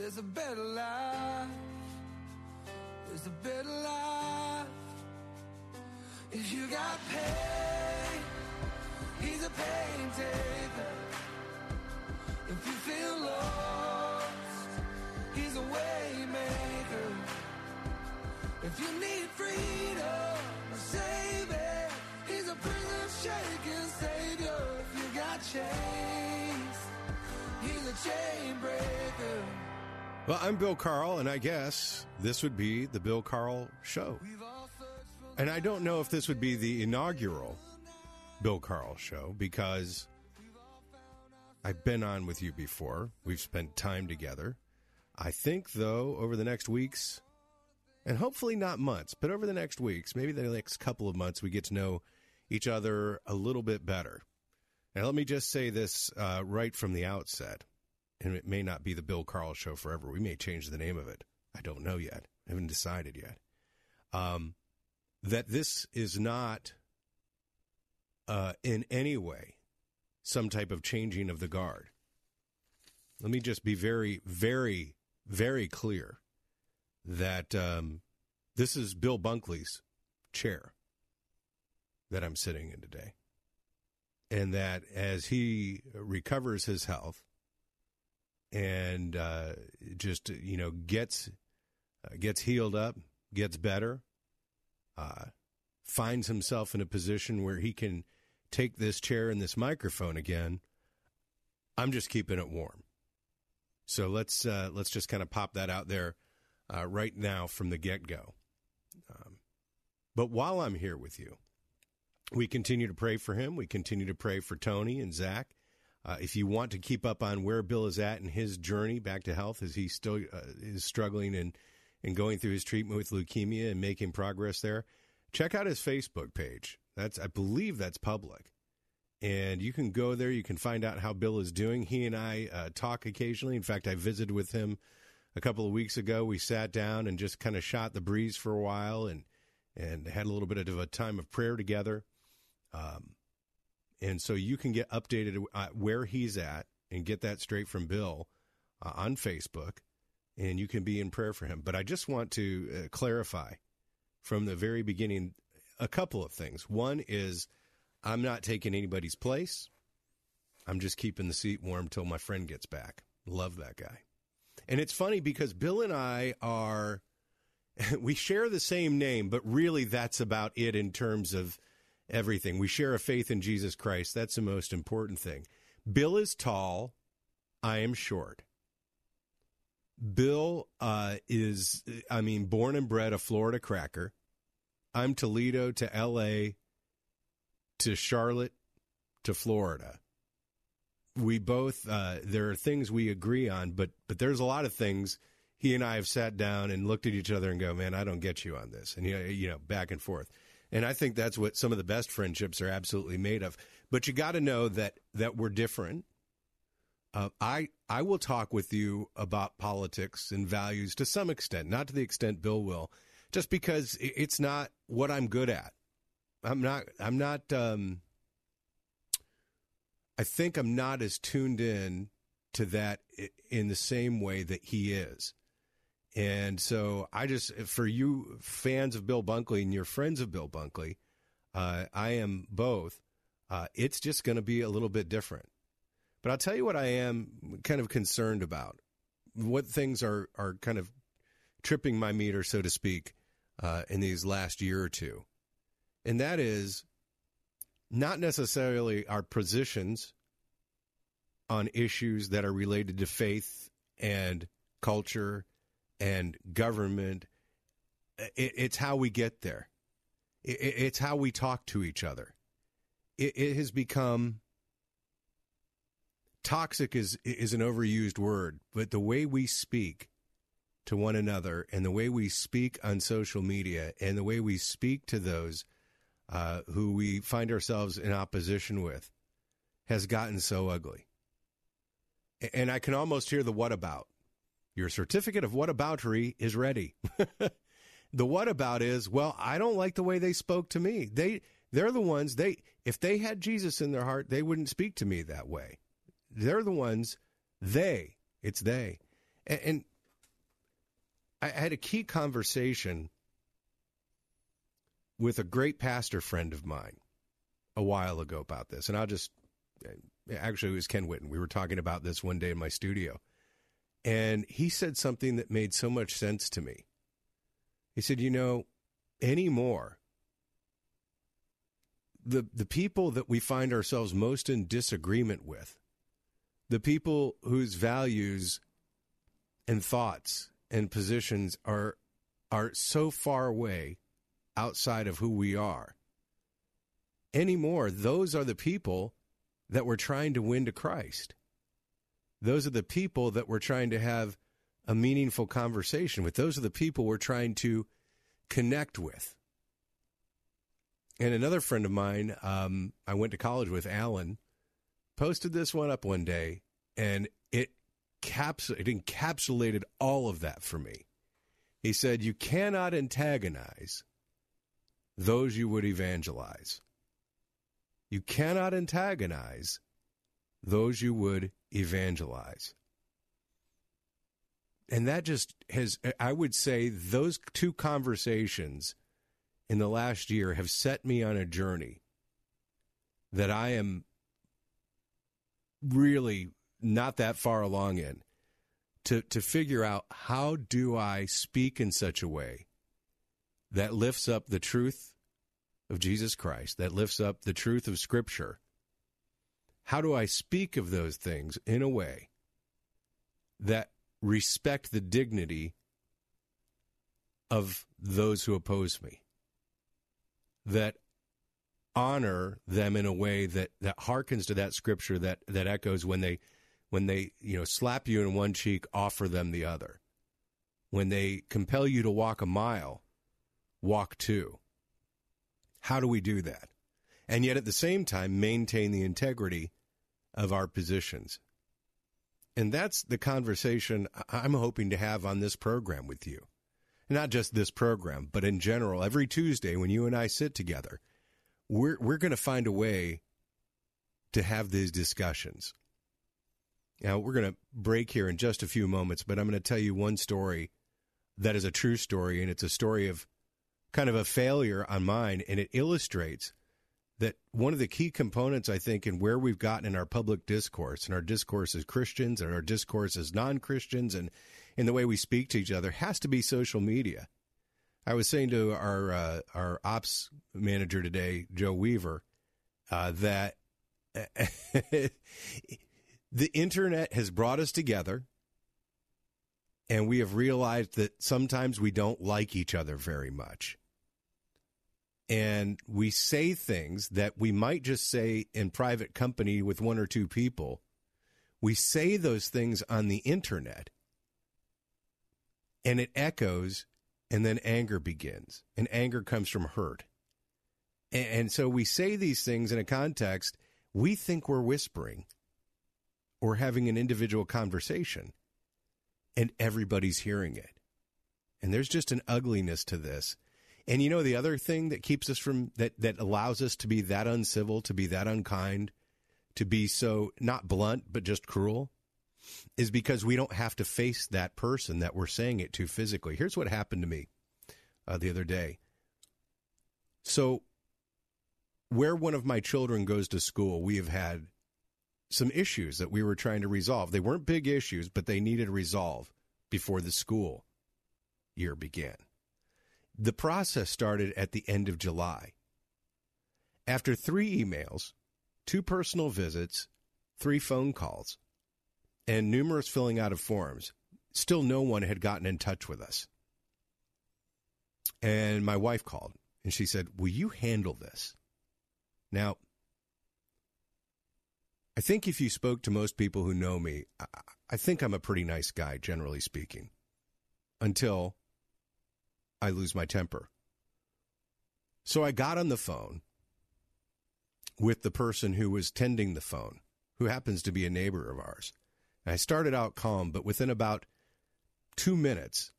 there's a better life. There's a better life. If you got pain, he's a pain taker. If you feel lost, he's a way maker. If you need freedom, a savior, he's a prison shaking savior. If you got chains, he's a chain breaker. Well, I'm Bill Carl, and I guess this would be the Bill Carl Show. And I don't know if this would be the inaugural Bill Carl Show because I've been on with you before. We've spent time together. I think, though, over the next weeks, and hopefully not months, but over the next weeks, maybe the next couple of months, we get to know each other a little bit better. And let me just say this uh, right from the outset, and it may not be the Bill Carl Show forever. We may change the name of it. I don't know yet. I haven't decided yet. Um, that this is not uh, in any way some type of changing of the guard. Let me just be very, very, very clear that um, this is Bill Bunkley's chair that I'm sitting in today. And that as he recovers his health and uh, just, you know, gets, uh, gets healed up, gets better, uh, finds himself in a position where he can take this chair and this microphone again, I'm just keeping it warm. So let's uh, let's just kind of pop that out there uh, right now from the get go. Um, but while I'm here with you, we continue to pray for him. We continue to pray for Tony and Zach. Uh, if you want to keep up on where Bill is at in his journey back to health, as he still uh, is struggling and and going through his treatment with leukemia and making progress there, check out his Facebook page. That's I believe that's public, and you can go there. You can find out how Bill is doing. He and I uh, talk occasionally. In fact, I visited with him a couple of weeks ago. We sat down and just kind of shot the breeze for a while, and and had a little bit of a time of prayer together. Um, and so you can get updated at where he's at and get that straight from Bill uh, on Facebook, and you can be in prayer for him. But I just want to uh, clarify from the very beginning a couple of things. One is I'm not taking anybody's place. I'm just keeping the seat warm till my friend gets back. Love that guy. And it's funny because Bill and I are we share the same name, but really that's about it in terms of everything. We share a faith in Jesus Christ. That's the most important thing. Bill is tall. I am short. Bill uh, is, I mean, born and bred a Florida cracker. I'm Toledo to L.A. to Charlotte to Florida. We both uh, there are things we agree on, but but there's a lot of things he and I have sat down and looked at each other and go, man, I don't get you on this, and you know, back and forth. And I think that's what some of the best friendships are absolutely made of. But you got to know that that we're different. Uh, I I will talk with you about politics and values to some extent, not to the extent Bill will, just because it's not what I'm good at. I'm not. I'm not. Um, I think I'm not as tuned in to that in the same way that he is. And so I just, for you fans of Bill Bunkley and your friends of Bill Bunkley, uh, I am both. Uh, it's just going to be a little bit different. But I'll tell you what I am kind of concerned about. What things are, are kind of tripping my meter, so to speak, uh, in these last year or two. And that is not necessarily our positions on issues that are related to faith and culture and government. It, it's how we get there. It, it's how we talk to each other. It, it has become toxic is is an overused word, but the way we speak to one another and the way we speak on social media and the way we speak to those uh, who we find ourselves in opposition with has gotten so ugly. And I can almost hear the what about. Your certificate of whataboutery is ready. the what about is, well, I don't like the way they spoke to me. They they're the ones they if they had Jesus in their heart, they wouldn't speak to me that way. They're the ones they, it's they. And, and I had a key conversation with a great pastor friend of mine a while ago about this. And I'll just, eh, actually, it was Ken Whitten. We were talking about this one day in my studio. And he said something that made so much sense to me. He said, You know, anymore, the, the people that we find ourselves most in disagreement with, the people whose values and thoughts and positions are are so far away outside of who we are anymore those are the people that we're trying to win to Christ those are the people that we're trying to have a meaningful conversation with those are the people we're trying to connect with and another friend of mine um, i went to college with alan posted this one up one day and it caps it encapsulated all of that for me. He said, You cannot antagonize those you would evangelize. You cannot antagonize those you would evangelize. And that just has, I would say, those two conversations in the last year have set me on a journey that I am really not that far along in to to figure out how do I speak in such a way that lifts up the truth of Jesus Christ, that lifts up the truth of Scripture. How do I speak of those things in a way that respect the dignity of those who oppose me? That honor them in a way that, that harkens to that scripture that, that echoes when they when they, you know, slap you in one cheek, offer them the other. When they compel you to walk a mile, walk two. How do we do that? And yet at the same time, maintain the integrity of our positions. And that's the conversation I'm hoping to have on this program with you. Not just this program, but in general, every Tuesday when you and I sit together, we're, we're going to find a way to have these discussions. Now, we're going to break here in just a few moments, but I'm going to tell you one story that is a true story, and it's a story of kind of a failure on mine, and it illustrates that one of the key components, I think, in where we've gotten in our public discourse, and our discourse as Christians and our discourse as non Christians, and in the way we speak to each other, has to be social media. I was saying to our uh, our ops manager today, Joe Weaver, uh, that the internet has brought us together, and we have realized that sometimes we don't like each other very much. And we say things that we might just say in private company with one or two people. We say those things on the internet, and it echoes, and then anger begins. And anger comes from hurt. And, so we say these things in a context, we think we're whispering or having an individual conversation and everybody's hearing it. And there's just an ugliness to this. And you know the other thing that keeps us from that that allows us to be that uncivil, to be that unkind, to be so not blunt but just cruel is because we don't have to face that person that we're saying it to physically. Here's what happened to me uh, the other day. So where one of my children goes to school, we have had some issues that we were trying to resolve. They weren't big issues, but they needed resolve before the school year began. The process started at the end of July. After three emails, two personal visits, three phone calls, and numerous filling out of forms. Still, no one had gotten in touch with us. And my wife called and she said, Will you handle this? Now, I think if you spoke to most people who know me, I, I think I'm a pretty nice guy, generally speaking, until I lose my temper. So I got on the phone with the person who was tending the phone, who happens to be a neighbor of ours. And I started out calm, but within about two minutes,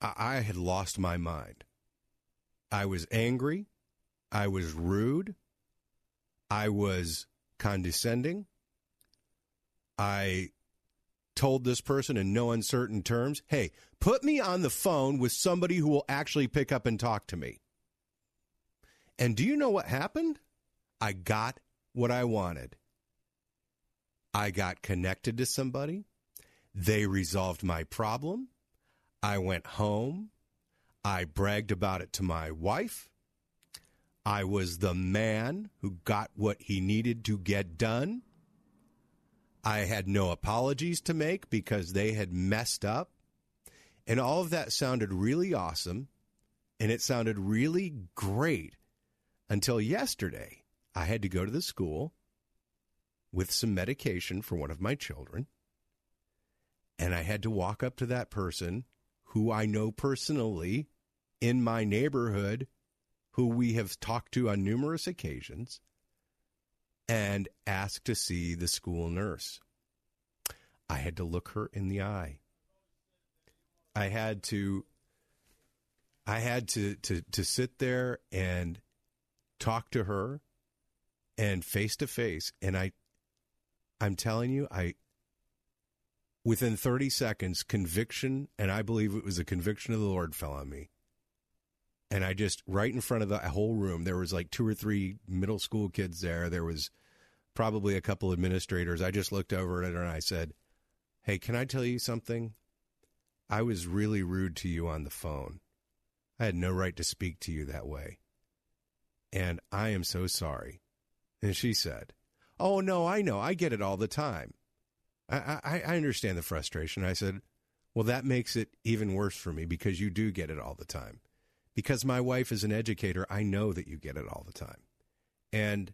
I, I had lost my mind. I was angry. I was rude. I was condescending. I told this person in no uncertain terms, hey, put me on the phone with somebody who will actually pick up and talk to me. And do you know what happened? I got what I wanted. I got connected to somebody. They resolved my problem. I went home. I bragged about it to my wife. I was the man who got what he needed to get done. I had no apologies to make because they had messed up. And all of that sounded really awesome. And it sounded really great until yesterday. I had to go to the school with some medication for one of my children. And I had to walk up to that person who I know personally in my neighborhood, who we have talked to on numerous occasions, and ask to see the school nurse. I had to look her in the eye. I had to I had to to to sit there and talk to her and face to face and I I'm telling you I within 30 seconds conviction and I believe it was a conviction of the Lord fell on me and I just right in front of the whole room there was like two or three middle school kids there. There was probably a couple administrators. I just looked over at her and I said hey can I tell you something? I was really rude to you on the phone. I had no right to speak to you that way. And I am so sorry. And she said oh no I know. I get it all the time. I I, I understand the frustration. I said well that makes it even worse for me because you do get it all the time because my wife is an educator, I know that you get it all the time. And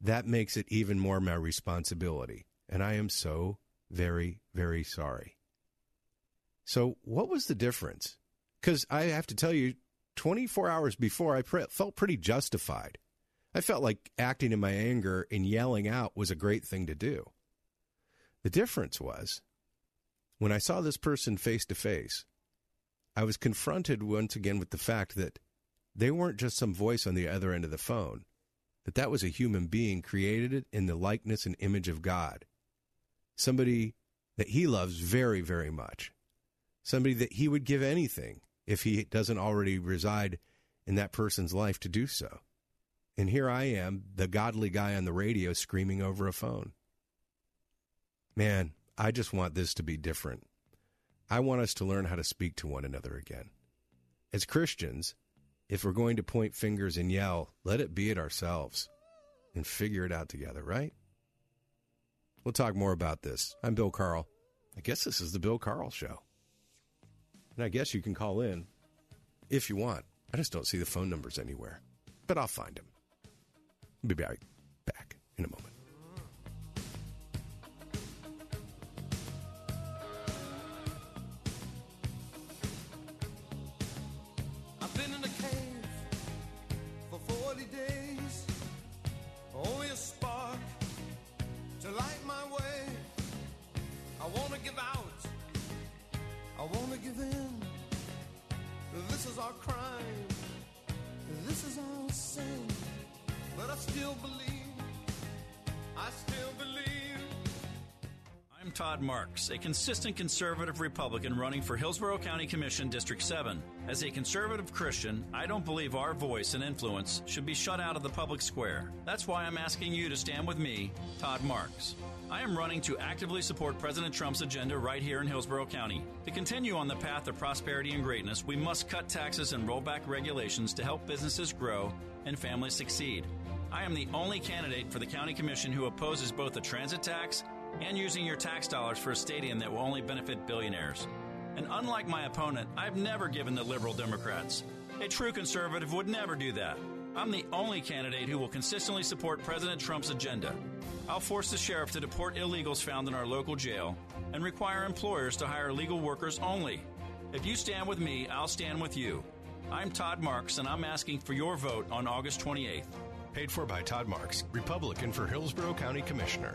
that makes it even more my responsibility. And I am so very, very sorry. So, what was the difference? Because I have to tell you, 24 hours before, I pre- felt pretty justified. I felt like acting in my anger and yelling out was a great thing to do. The difference was when I saw this person face to face, I was confronted once again with the fact that they weren't just some voice on the other end of the phone, that that was a human being created in the likeness and image of God. Somebody that he loves very, very much. Somebody that he would give anything if he doesn't already reside in that person's life to do so. And here I am, the godly guy on the radio screaming over a phone. Man, I just want this to be different. I want us to learn how to speak to one another again. As Christians, if we're going to point fingers and yell, let it be at ourselves and figure it out together, right? We'll talk more about this. I'm Bill Carl. I guess this is the Bill Carl Show. And I guess you can call in if you want. I just don't see the phone numbers anywhere, but I'll find them. I'll be back in a moment. 40 days. Oh, Only a spark to light my way. I want to give out. I want to give in. This is our crime. This is our sin. But I still believe. I still believe. I'm Todd Marks, a consistent conservative Republican running for Hillsborough County Commission District 7. As a conservative Christian, I don't believe our voice and influence should be shut out of the public square. That's why I'm asking you to stand with me, Todd Marks. I am running to actively support President Trump's agenda right here in Hillsborough County. To continue on the path of prosperity and greatness, we must cut taxes and roll back regulations to help businesses grow and families succeed. I am the only candidate for the County Commission who opposes both the transit tax and using your tax dollars for a stadium that will only benefit billionaires. And unlike my opponent, I've never given the liberal Democrats. A true conservative would never do that. I'm the only candidate who will consistently support President Trump's agenda. I'll force the sheriff to deport illegals found in our local jail and require employers to hire legal workers only. If you stand with me, I'll stand with you. I'm Todd Marks, and I'm asking for your vote on August 28th. Paid for by Todd Marks, Republican for Hillsborough County Commissioner.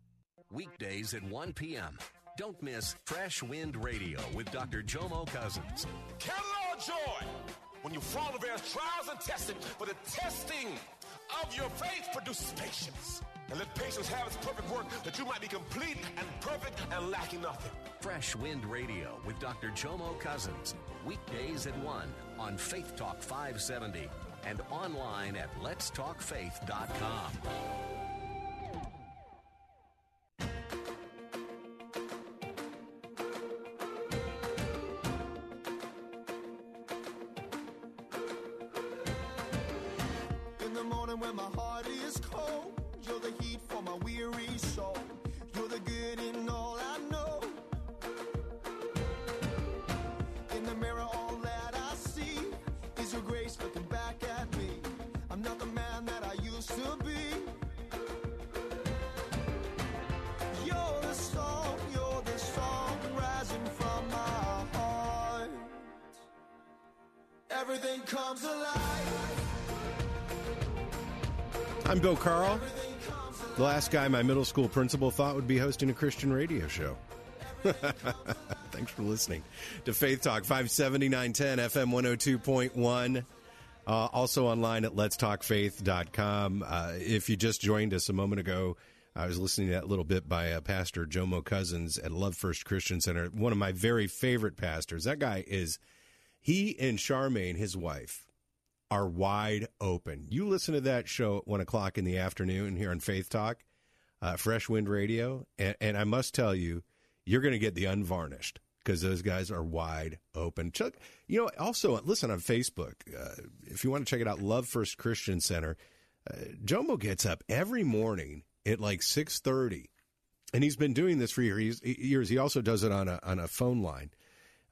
Weekdays at 1 p.m. Don't miss Fresh Wind Radio with Dr. Jomo Cousins. It joy when you fall into various trials and testing, for the testing of your faith produces patience. And let patience have its perfect work, that you might be complete and perfect and lacking nothing. Fresh Wind Radio with Dr. Jomo Cousins. Weekdays at 1 on Faith Talk 570 and online at letstalkfaith.com. Everything comes alive. I'm Bill Carl, the last guy my middle school principal thought would be hosting a Christian radio show. Thanks for listening to Faith Talk 57910 FM 102.1. Uh, also online at letstalkfaith.com. Uh, if you just joined us a moment ago, I was listening to that little bit by uh, Pastor Jomo Cousins at Love First Christian Center, one of my very favorite pastors. That guy is, he and Charmaine, his wife, are wide open. You listen to that show at one o'clock in the afternoon here on Faith Talk, uh, Fresh Wind Radio, and, and I must tell you, you're going to get the unvarnished because those guys are wide open. Chuck, you know, also listen on Facebook uh, if you want to check it out. Love First Christian Center. Uh, Jomo gets up every morning at like six thirty, and he's been doing this for years. He also does it on a on a phone line.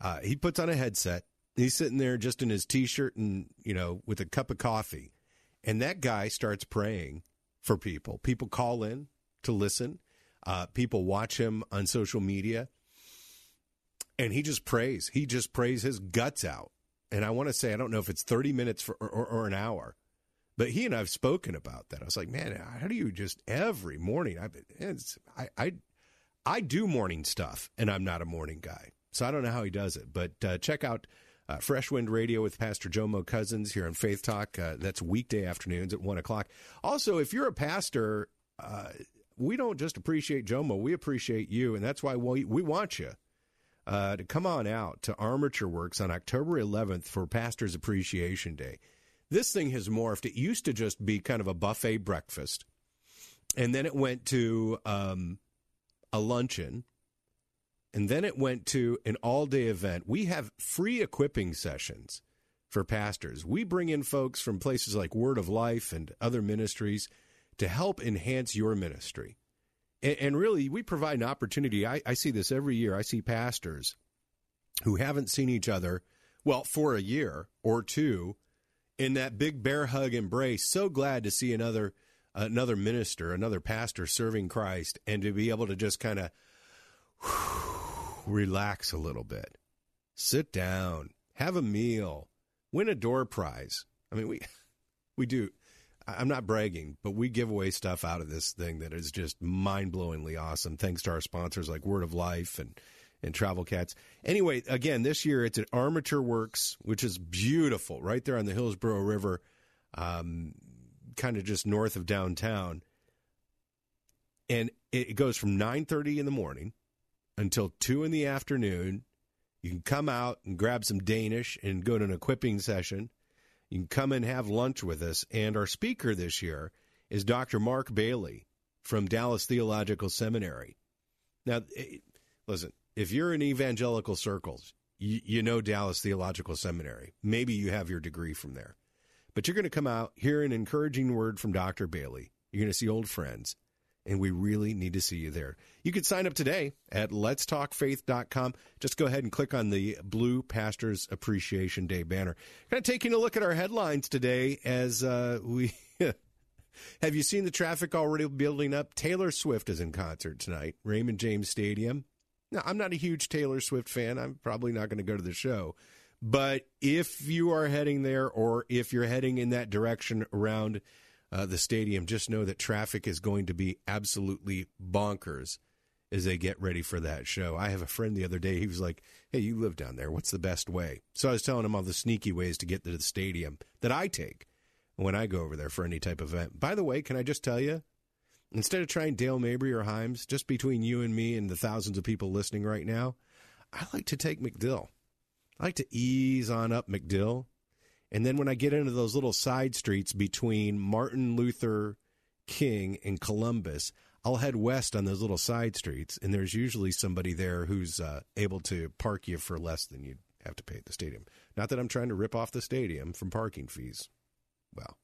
Uh, he puts on a headset. He's sitting there just in his t-shirt and you know with a cup of coffee, and that guy starts praying for people. People call in to listen. Uh, people watch him on social media, and he just prays. He just prays his guts out. And I want to say I don't know if it's thirty minutes for, or, or, an hour, but he and I've spoken about that. I was like, man, how do you just every morning? I I I I do morning stuff, and I'm not a morning guy, so I don't know how he does it. But uh, check out uh, Fresh Wind Radio with Pastor Jomo Cousins here on Faith Talk. Uh, that's weekday afternoons at one o'clock. Also, if you're a pastor, uh, we don't just appreciate Jomo; we appreciate you, and that's why we we want you. Uh, to come on out to Armature Works on October 11th for Pastors Appreciation Day. This thing has morphed. It used to just be kind of a buffet breakfast, and then it went to um, a luncheon, and then it went to an all day event. We have free equipping sessions for pastors. We bring in folks from places like Word of Life and other ministries to help enhance your ministry. And, and really, we provide an opportunity. I, I see this every year. I see pastors who haven't seen each other, well, for a year or two in that big bear hug embrace. So glad to see another another minister, another pastor serving Christ, and to be able to just kind of relax a little bit, sit down, have a meal, win a door prize. I mean, we we do. I'm not bragging, but we give away stuff out of this thing that is just mind blowingly awesome. Thanks to our sponsors like Word of Life and and Travel Cats. Anyway, again, this year it's at Armature Works, which is beautiful, right there on the Hillsborough River, um, kind of just north of downtown. and it goes from 9.30 in the morning until 2 in the afternoon. You can come out and grab some danish and go to an equipping session. You can come and have lunch with us. And our speaker this year is dr mark bailey from dallas theological seminary. Now eh, listen if you're in evangelical circles you, you know dallas theological seminary. Maybe you have your degree from there. But you're going to come out hear an encouraging word from dr bailey. You're going to see old friends and we really need to see you there. You can sign up today at letstalkfaith.com. Just go ahead and click on the Blue Pastors Appreciation Day banner. Kind of taking a look at our headlines today as uh, we. Have you seen the traffic already building up? Taylor Swift is in concert tonight, Raymond James Stadium. Now, I'm not a huge Taylor Swift fan. I'm probably not going to go to the show. But if you are heading there or if you're heading in that direction around uh, the stadium, just know that traffic is going to be absolutely bonkers as they get ready for that show. I have a friend the other day, he was like, Hey, you live down there. What's the best way? So I was telling him all the sneaky ways to get to the stadium that I take when I go over there for any type of event. By the way, can I just tell you, instead of trying Dale Mabry or Himes, just between you and me and the thousands of people listening right now, I like to take MacDill. I like to ease on up MacDill and then when I get into those little side streets between Martin Luther King and Columbus, I'll head west on those little side streets, and there's usually somebody there who's uh, able to park you for less than you'd have to pay at the stadium. Not that I'm trying to rip off the stadium from parking fees. Well,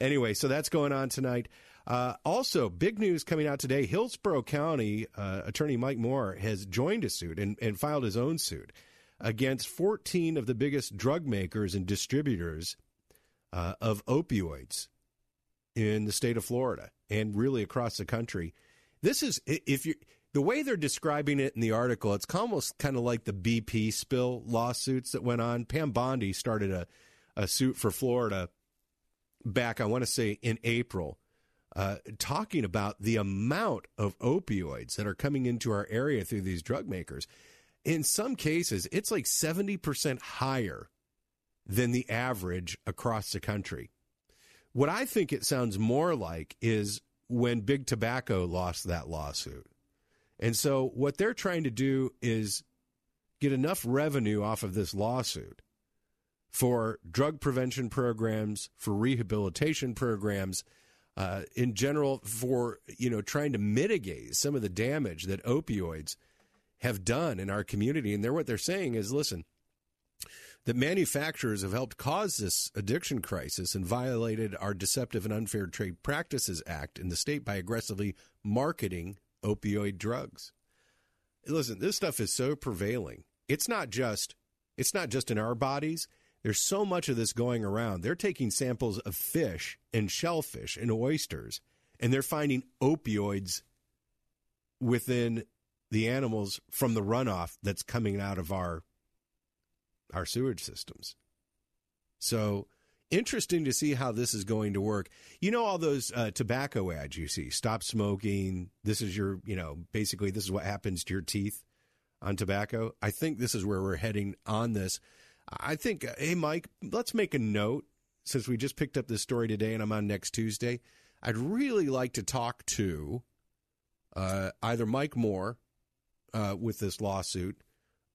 anyway, so that's going on tonight. Uh, also, big news coming out today Hillsborough County uh, Attorney Mike Moore has joined a suit and, and filed his own suit against 14 of the biggest drug makers and distributors uh, of opioids in the state of Florida and really across the country. This is if you the way they're describing it in the article, it's almost kind of like the BP spill lawsuits that went on. Pam Bondi started a, a suit for Florida back, I want to say, in April, uh, talking about the amount of opioids that are coming into our area through these drug makers in some cases, it's like 70% higher than the average across the country. What I think it sounds more like is when Big Tobacco lost that lawsuit. And so what they're trying to do is get enough revenue off of this lawsuit for drug prevention programs, for rehabilitation programs, uh, in general, for you know trying to mitigate some of the damage that opioids have done in our community. And they're what they're saying is, listen, that manufacturers have helped cause this addiction crisis and violated our Deceptive and Unfair Trade Practices Act in the state by aggressively marketing opioid drugs. Listen, this stuff is so prevailing. It's not just it's not just in our bodies. There's so much of this going around. They're taking samples of fish and shellfish and oysters and they're finding opioids within the animals from the runoff that's coming out of our our sewage systems. So interesting to see how this is going to work. You know all those uh, tobacco ads you see: stop smoking. This is your, you know, basically this is what happens to your teeth on tobacco. I think this is where we're heading on this. I think, uh, hey Mike, let's make a note since we just picked up this story today and I'm on next Tuesday. I'd really like to talk to uh, either Mike Moore uh, with this lawsuit.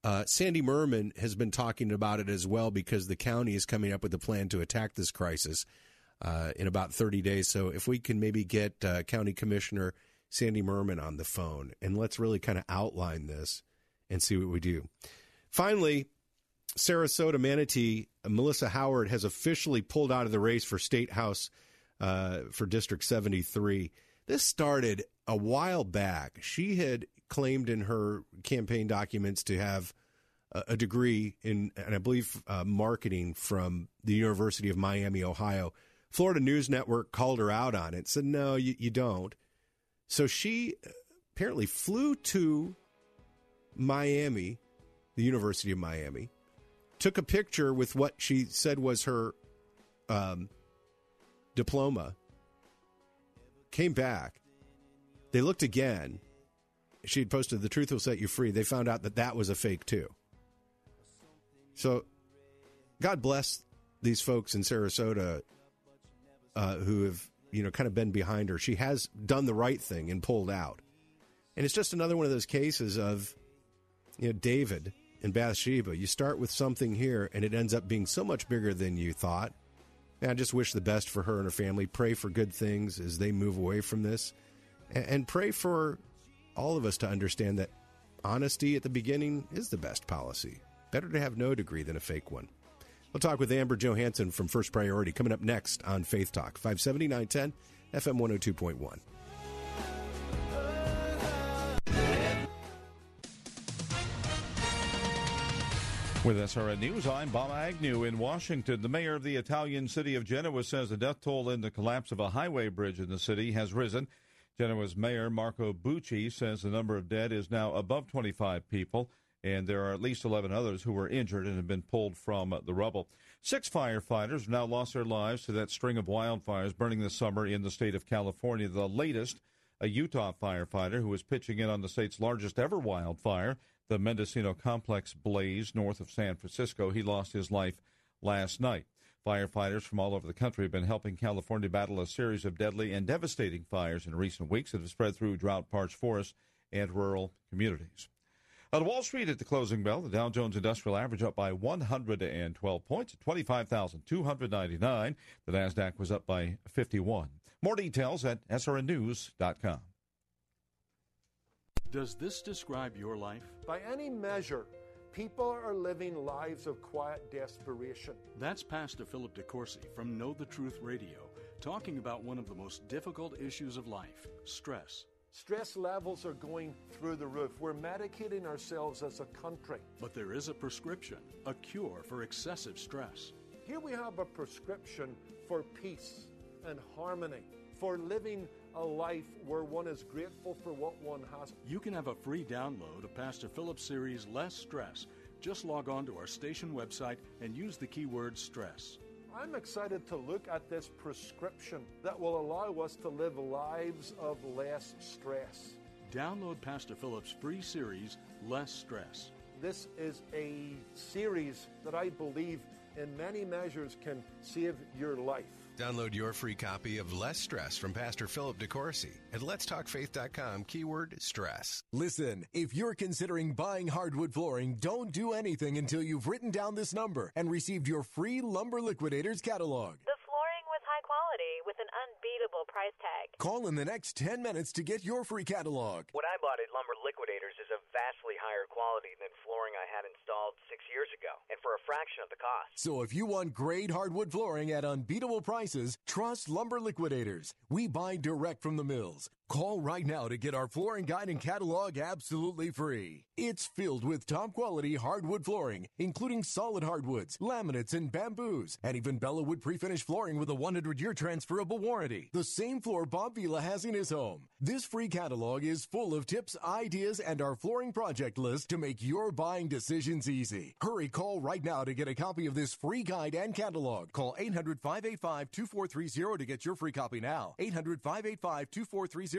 Uh, Sandy Murman has been talking about it as well because the county is coming up with a plan to attack this crisis uh, in about 30 days. So if we can maybe get uh, County Commissioner Sandy Murman on the phone and let's really kind of outline this and see what we do. Finally, Sarasota Manatee Melissa Howard has officially pulled out of the race for State House uh, for District 73. This started a while back. She had claimed in her campaign documents to have a, degree in, and I believe, uh, marketing from the University of Miami, Ohio. Florida News Network called her out on it, said, no, you, you don't. So she apparently flew to Miami, the University of Miami, took a picture with what she said was her um, diploma, came back. They looked again she had posted the truth will set you free they found out that that was a fake too so god bless these folks in sarasota uh, who have you know, kind of been behind her. She has done the right thing and pulled out. And it's just another one of those cases of, you know, David and Bathsheba. You start with something here, and it ends up being so much bigger than you thought. And I just wish the best for her and her family. Pray for good things as they move away from this. And, pray for all of us to understand that honesty at the beginning is the best policy. Better to have no degree than a fake one. We'll talk with Amber Johansson from First Priority coming up next on Faith Talk, 57910 FM 102.1. With SRN News, I'm Bob Agnew in Washington. The mayor of the Italian city of Genoa says the death toll in the collapse of a highway bridge in the city has risen. Genoa's mayor, Marco Bucci, says the number of dead is now above 25 people, and there are at least 11 others who were injured and have been pulled from the rubble. Six firefighters have now lost their lives to that string of wildfires burning this summer in the state of California. The latest, a Utah firefighter who was pitching in on the state's largest ever wildfire, the Mendocino Complex blaze north of San Francisco. He lost his life last night. Firefighters from all over the country have been helping California battle a series of deadly and devastating fires in recent weeks that have spread through drought parched forests and rural communities. On Wall Street at the closing bell, the Dow Jones Industrial Average up by 112 points at 25,299. The Nasdaq was up by 51. More details at srnnews.com. Does this describe your life? By any measure, people are living lives of quiet desperation. That's Pastor Philip DeCourcy from Know the Truth Radio, talking about one of the most difficult issues of life stress. Stress levels are going through the roof. We're medicating ourselves as a country. But there is a prescription, a cure for excessive stress. Here we have a prescription for peace and harmony, for living a life where one is grateful for what one has. You can have a free download of Pastor Philip's series Less Stress. Just log on to our station website and use the keyword stress. I'm excited to look at this prescription that will allow us to live lives of less stress. Download Pastor Philip's free series Less Stress. This is a series that I believe in many measures can save your life. Download your free copy of Less Stress from Pastor Philip DeCourcy at letstalkfaith.com keyword stress. Listen, if you're considering buying hardwood flooring, don't do anything until you've written down this number and received your free Lumber Liquidators catalog. The flooring with high quality with an unbeatable price tag. Call in the next 10 minutes to get your free catalog. What I bought at Lumber Liquidators is a vastly higher quality than flooring I had installed six years ago, and for a fraction of the cost. So if you want great hardwood flooring at unbeatable prices, trust Lumber Liquidators. We buy direct from the mills. Call right now to get our flooring guide and catalog absolutely free. It's filled with top quality hardwood flooring, including solid hardwoods, laminates, and bamboos, and even Bellawood pre-finished flooring with a 100-year transferable warranty. The same floor Bob Vila has in his home. This free catalog is full of tips, ideas, and our flooring project list to make your buying decisions easy. Hurry, call right now to get a copy of this free guide and catalog. Call 800-585-2430 to get your free copy now. 800-585-2430.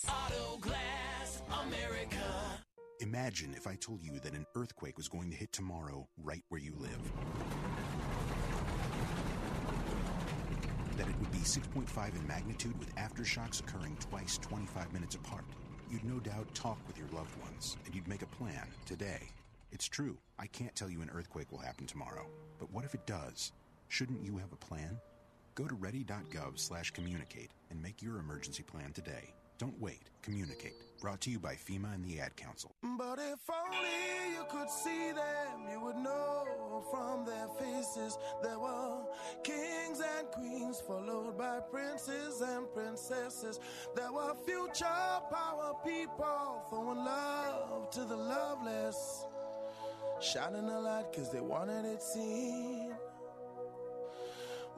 Auto Glass America. Imagine if I told you that an earthquake was going to hit tomorrow right where you live. That it would be 6.5 in magnitude with aftershocks occurring twice 25 minutes apart. You'd no doubt talk with your loved ones and you'd make a plan today. It's true, I can't tell you an earthquake will happen tomorrow. But what if it does? Shouldn't you have a plan? Go to ready.gov slash communicate and make your emergency plan today. Don't wait. Communicate. Brought to you by FEMA and the Ad Council. But if only you could see them, you would know from their faces there were kings and queens, followed by princes and princesses. There were future power people throwing love to the loveless, shining a light because they wanted it seen.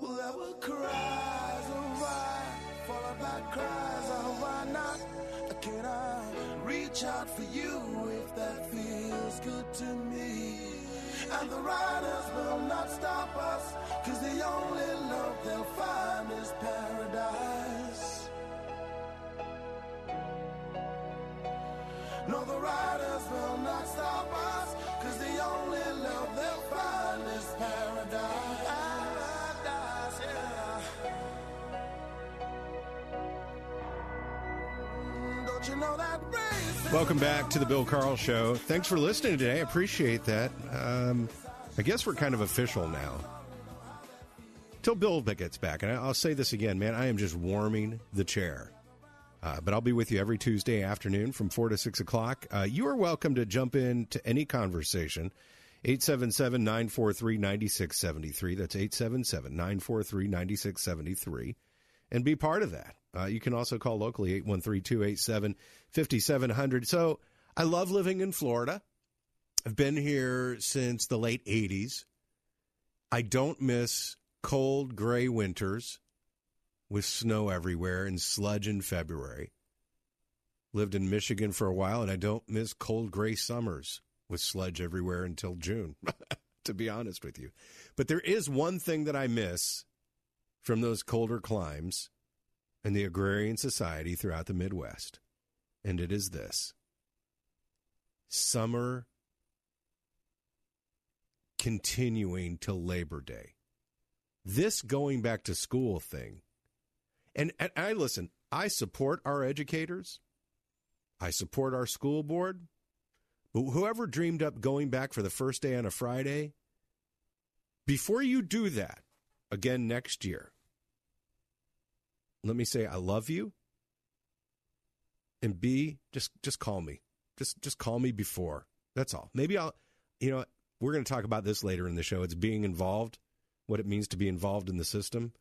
Well, there were cries of why Falling back cries, oh, why not? Can I reach out for you if that feels good to me? And the riders will not stop us, cause the only love they'll find is paradise. No, the riders will not stop us, Welcome back to the Bill Carl Show. Thanks for listening today. I appreciate that. Um, I guess we're kind of official now. Till Bill gets back, and I'll say this again, man. I am just warming the chair. Uh, but I'll be with you every Tuesday afternoon from 4 to 6 o'clock. Uh, you are welcome to jump in to any conversation. 877 943 9673. That's 877 943 9673. And be part of that. Uh, you can also call locally 813 287 5700. So I love living in Florida. I've been here since the late 80s. I don't miss cold, gray winters with snow everywhere and sludge in February. Lived in Michigan for a while, and I don't miss cold, gray summers with sludge everywhere until June, to be honest with you. But there is one thing that I miss from those colder climes and the agrarian society throughout the Midwest, and it is this summer continuing till Labor Day. This going back to school thing and, and I listen, I support our educators. I support our school board. But whoever dreamed up going back for the first day on a Friday, before you do that again next year, let me say I love you. And B, just just call me. Just just call me before. That's all. Maybe I'll you know, we're going to talk about this later in the show. It's being involved, what it means to be involved in the system.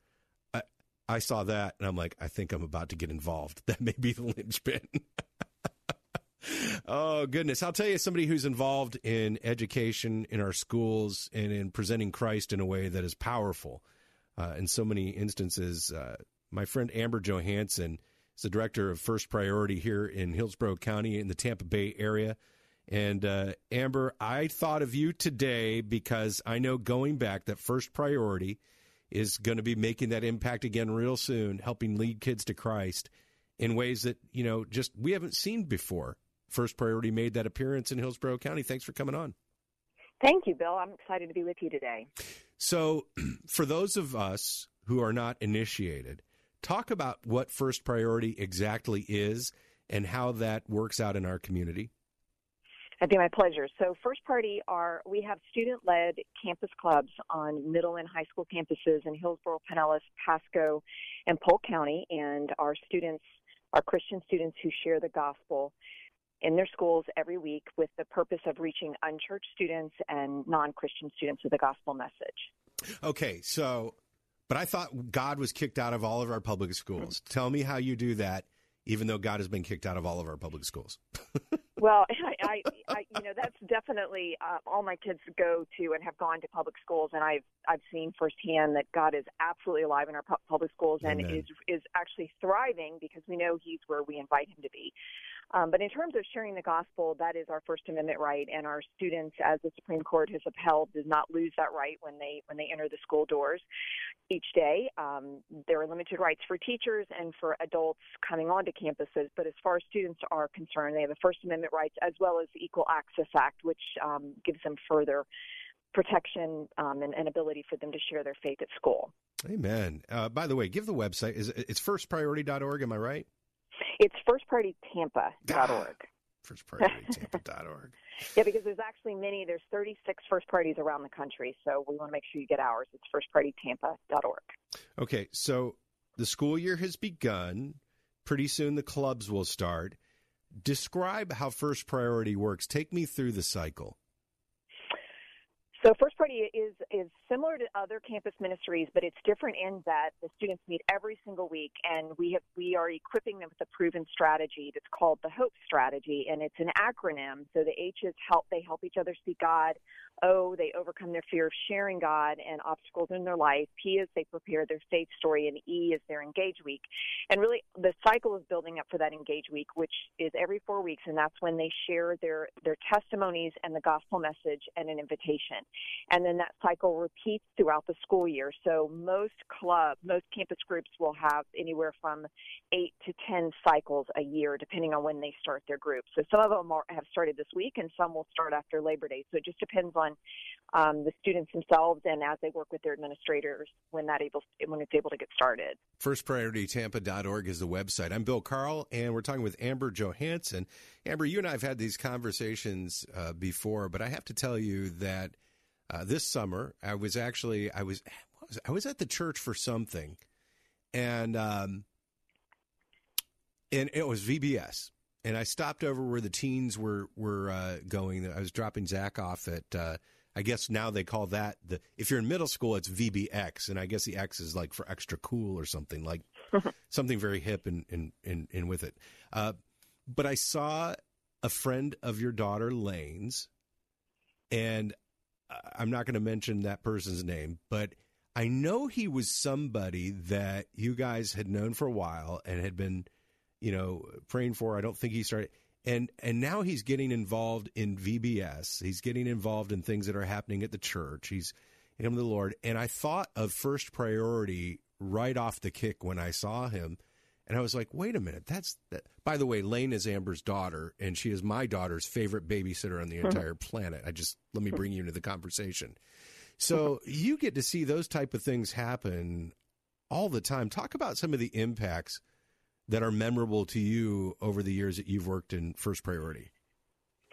I I saw that and I'm like, I think I'm about to get involved. That may be the linchpin. oh, goodness. I'll tell you, somebody who's involved in education in our schools and in presenting Christ in a way that is powerful uh, in so many instances. Uh, my friend Amber Johansson is the director of First Priority here in Hillsborough County in the Tampa Bay area. And uh, Amber, I thought of you today because I know going back that First Priority is going to be making that impact again real soon, helping lead kids to Christ in ways that, you know, just we haven't seen before. First Priority made that appearance in Hillsborough County. Thanks for coming on. Thank you, Bill. I'm excited to be with you today. So, for those of us who are not initiated, talk about what First Priority exactly is and how that works out in our community. It'd be my pleasure. So, First Priority are we have student-led campus clubs on middle and high school campuses in Hillsborough, Pinellas, Pasco, and Polk County, and our students are Christian students who share the gospel in their schools every week with the purpose of reaching unchurched students and non-Christian students with the gospel message. Okay, so, but I thought God was kicked out of all of our public schools. Tell me how you do that, even though God has been kicked out of all of our public schools. Well, I, I, I, you know, that's definitely uh, all my kids go to and have gone to public schools, and I've I've seen firsthand that God is absolutely alive in our pu- public schools and is is actually thriving because we know He's where we invite Him to be. Um, but in terms of sharing the gospel, that is our First Amendment right, and our students, as the Supreme Court has upheld, does not lose that right when they when they enter the school doors each day. Um, there are limited rights for teachers and for adults coming onto campuses, but as far as students are concerned, they have the First Amendment rights as well as the Equal Access Act, which um, gives them further protection um, and, and ability for them to share their faith at school. Amen. Uh, by the way, give the website. Is it's firstpriority.org? Am I right? It's firstprioritytampa.org. Firstprioritytampa.org. Yeah, because there's actually many. There's 36 first parties around the country, so we want to make sure you get ours. It's firstprioritytampa.org. Okay, so the school year has begun. Pretty soon the clubs will start. Describe how First Priority works. Take me through the cycle. So First Priority is is similar to other campus ministries, but it's different in that the students meet every single week, and we have we are equipping them with a proven strategy that's called the Hope Strategy, and it's an acronym. So the H is help; they help each other see God. O, they overcome their fear of sharing God and obstacles in their life. P is they prepare their faith story, and E is their Engage Week. And really, the cycle is building up for that Engage Week, which is every four weeks, and that's when they share their their testimonies and the gospel message and an invitation. And then that cycle repeats throughout the school year. So most club, most campus groups will have anywhere from eight to ten cycles a year, depending on when they start their group. So some of them are, have started this week, and some will start after Labor Day. So it just depends on um, the students themselves and as they work with their administrators when that able when it's able to get started. FirstPriorityTampa.org is the website. I'm Bill Carl, and we're talking with Amber Johansson. Amber, you and I have had these conversations uh, before, but I have to tell you that uh, this summer I was actually I was, was I was at the church for something, and um, and it was VBS. And I stopped over where the teens were were uh, going. I was dropping Zach off at uh, I guess now they call that the if you're in middle school it's VBX and I guess the X is like for extra cool or something like something very hip and and and, and with it. Uh, but I saw a friend of your daughter Lane's, and I'm not going to mention that person's name, but I know he was somebody that you guys had known for a while and had been, you know, praying for. I don't think he started and and now he's getting involved in VBS. He's getting involved in things that are happening at the church. He's in the Lord, and I thought of first priority right off the kick when I saw him, and I was like, wait a minute, that's that. By the way, Lane is Amber's daughter, and she is my daughter's favorite babysitter on the hmm. entire planet. I just let me bring you into the conversation. So you get to see those type of things happen all the time. Talk about some of the impacts that are memorable to you over the years that you've worked in First Priority?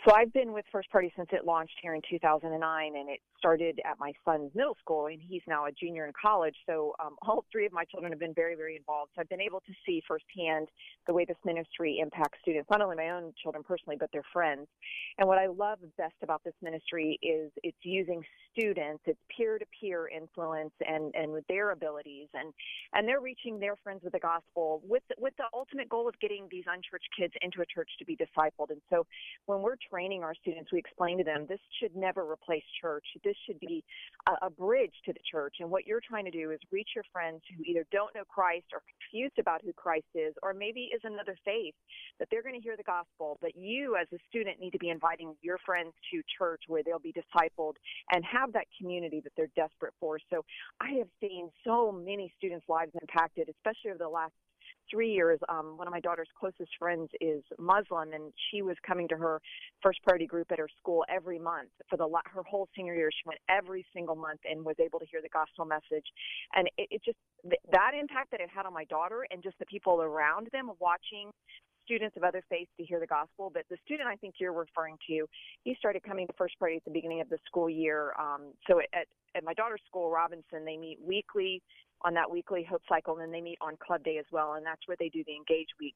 So I've been with First Priority since it launched here in 2009, and it started at my son's middle school, and he's now a junior in college. So um, all three of my children have been very, very involved. So I've been able to see firsthand the way this ministry impacts students, not only my own children personally, but their friends. And what I love best about this ministry is it's using students, it's peer-to-peer influence, and and with their abilities, and and they're reaching their friends with the gospel with with the ultimate goal of getting these unchurched kids into a church to be discipled. And so when we're training our students, we explain to them this should never replace church this should be a, a bridge to the church. And what you're trying to do is reach your friends who either don't know Christ or confused about who Christ is, or maybe is another faith that they're going to hear the gospel. But you, as a student, need to be inviting your friends to church where they'll be discipled and have that community that they're desperate for. So I have seen so many students' lives impacted, especially over the last three years, um, one of my daughter's closest friends is Muslim, and she was coming to her first priority group at her school every month for the her whole senior year. She went every single month and was able to hear the gospel message, and it, it just that impact that it had on my daughter and just the people around them watching students of other faiths to hear the gospel, but the student I think you're referring to, he started coming to First Priority at the beginning of the school year. Um, so at, at my daughter's school, Robinson, they meet weekly on that weekly Hope Cycle, and then they meet on Club Day as well, and that's where they do the Engage Week.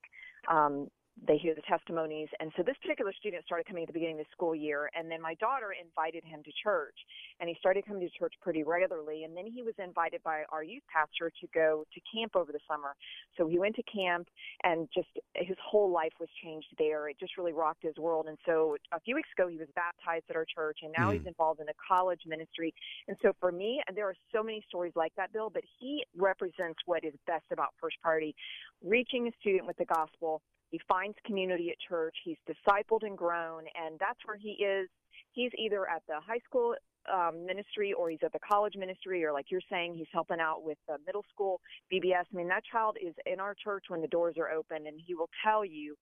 Um, they hear the testimonies. And so this particular student started coming at the beginning of the school year. And then my daughter invited him to church. And he started coming to church pretty regularly. And then he was invited by our youth pastor to go to camp over the summer. So he went to camp and just his whole life was changed there. It just really rocked his world. And so a few weeks ago, he was baptized at our church. And now mm. he's involved in a college ministry. And so for me, there are so many stories like that, Bill, but he represents what is best about First Priority reaching a student with the gospel he finds community at church. He's discipled and grown, and that's where he is. He's either at the high school um, ministry or he's at the college ministry, or like you're saying, he's helping out with the middle school BBS. I mean, that child is in our church when the doors are open, and he will tell you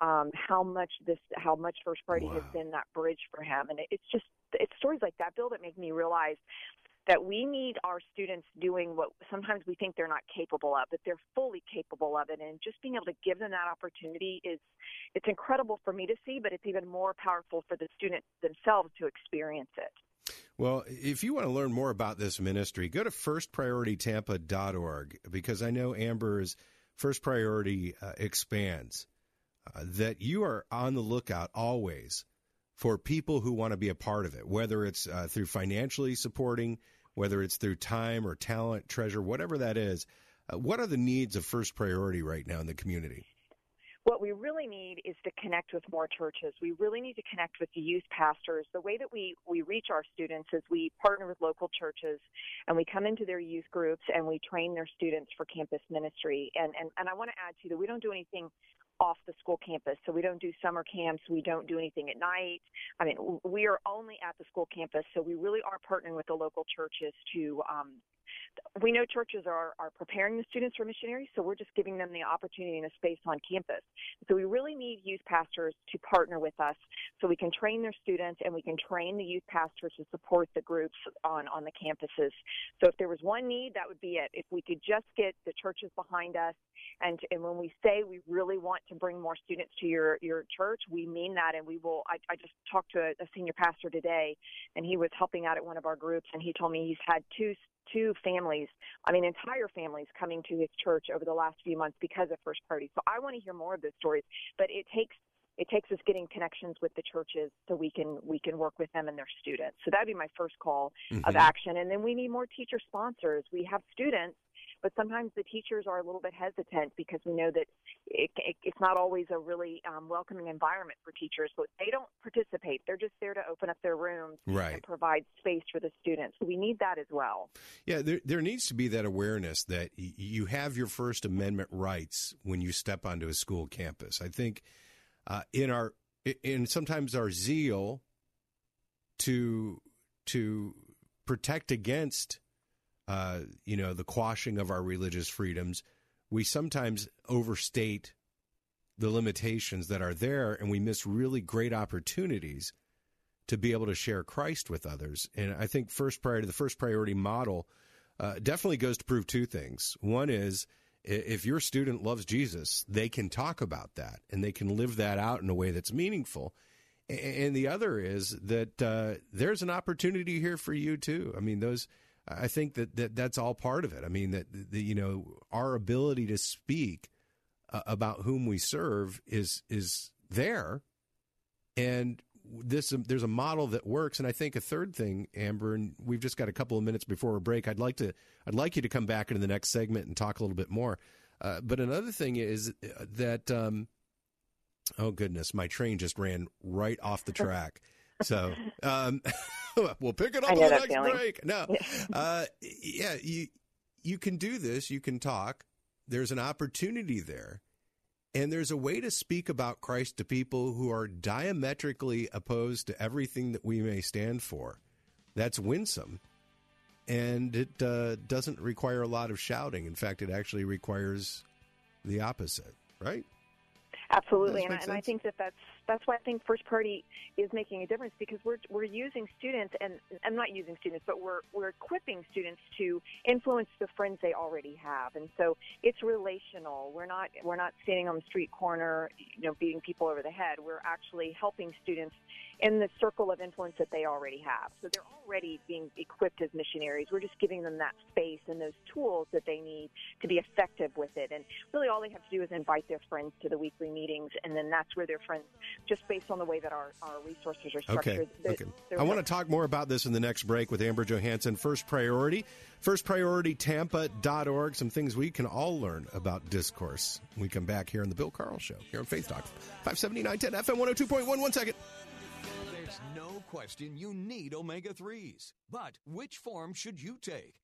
um, how much this, how much First Priority wow. has been that bridge for him. And it, it's just, it's stories like that, Bill, that make me realize that we need our students doing what sometimes we think they're not capable of, but they're fully capable of it. And just being able to give them that opportunity is it's incredible for me to see, but it's even more powerful for the students themselves to experience it. Well, if you want to learn more about this ministry, go to firstprioritytampa.org because I know Amber's First Priority uh, expands. Uh, that you are on the lookout always for people who want to be a part of it, whether it's uh, through financially supporting, whether it's through time or talent, treasure, whatever that is. Uh, what are the needs of first priority right now in the community? What we really need is to connect with more churches. We really need to connect with the youth pastors. The way that we, we reach our students is we partner with local churches and we come into their youth groups and we train their students for campus ministry. And, and, and I want to add to that we don't do anything off the school campus. So we don't do summer camps. We don't do anything at night. I mean, we are only at the school campus. So we really are partnering with the local churches to um, we know churches are, are preparing the students for missionaries, so we're just giving them the opportunity and a space on campus. So we really need youth pastors to partner with us so we can train their students and we can train the youth pastors to support the groups on, on the campuses. So if there was one need, that would be it. If we could just get the churches behind us and, and when we say we really want to bring more students to your, your church, we mean that and we will. I, I just talked to a, a senior pastor today and he was helping out at one of our groups and he told me he's had two two families, I mean, entire families coming to his church over the last few months because of First Priority. So I want to hear more of those stories, but it takes it takes us getting connections with the churches so we can we can work with them and their students. So that'd be my first call mm-hmm. of action. And then we need more teacher sponsors. We have students but sometimes the teachers are a little bit hesitant because we know that it, it, it's not always a really um, welcoming environment for teachers. But they don't participate; they're just there to open up their rooms right. and provide space for the students. So we need that as well. Yeah, there there needs to be that awareness that y- you have your First Amendment rights when you step onto a school campus. I think uh, in our in sometimes our zeal to to protect against uh, you know, the quashing of our religious freedoms, we sometimes overstate the limitations that are there and we miss really great opportunities to be able to share Christ with others. And I think first priority, the first priority model uh, definitely goes to prove two things. One is if your student loves Jesus, they can talk about that and they can live that out in a way that's meaningful. And the other is that uh, there's an opportunity here for you too. I mean, those I think that, that that's all part of it. I mean that the, you know our ability to speak uh, about whom we serve is is there, and this um, there's a model that works. And I think a third thing, Amber, and we've just got a couple of minutes before a break. I'd like to I'd like you to come back into the next segment and talk a little bit more. Uh, but another thing is uh, that um, oh goodness, my train just ran right off the track. So um, we'll pick it up in the next feeling. break. No, uh, yeah, you you can do this. You can talk. There's an opportunity there, and there's a way to speak about Christ to people who are diametrically opposed to everything that we may stand for. That's winsome, and it uh, doesn't require a lot of shouting. In fact, it actually requires the opposite. Right? Absolutely, and and I, think that that's that's why I think First priority is making a difference because we're we're using students and I'm not using students, but we're we're equipping students to influence the friends they already have, and so it's relational. We're not we're not standing on the street corner, you know, beating people over the head. We're actually helping students in the circle of influence that they already have. So they're already being equipped as missionaries. We're just giving them that space and those tools that they need to be effective with it. And really, all they have to do is invite their friends to the weekly meetings, and then that's where their friends just based on the way that our, our resources are structured. Okay. okay. I want to talk more about this in the next break with Amber Johansson. First priority, firstprioritytampa.org. Some things we can all learn about discourse. we come back here on the Bill Carl Show here on Faith Talk, 57910 FM 102.1. One second. No question you need omega 3s. But which form should you take?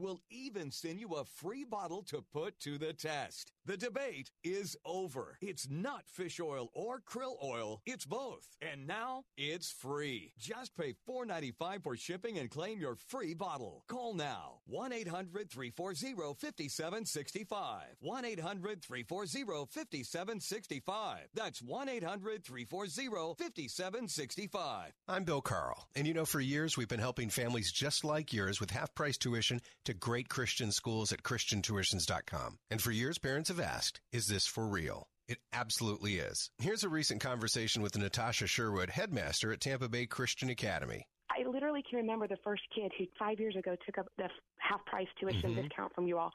We'll even send you a free bottle to put to the test. The debate is over. It's not fish oil or krill oil, it's both. And now it's free. Just pay $4.95 for shipping and claim your free bottle. Call now 1 800 340 5765. 1 800 340 5765. That's 1 800 340 5765. I'm Bill Carl, and you know, for years we've been helping families just like yours with half price tuition to great Christian schools at ChristianTuitions.com. And for years, parents have asked, is this for real? It absolutely is. Here's a recent conversation with Natasha Sherwood, headmaster at Tampa Bay Christian Academy. I literally can remember the first kid who five years ago took up the half price tuition Mhm. discount from you all.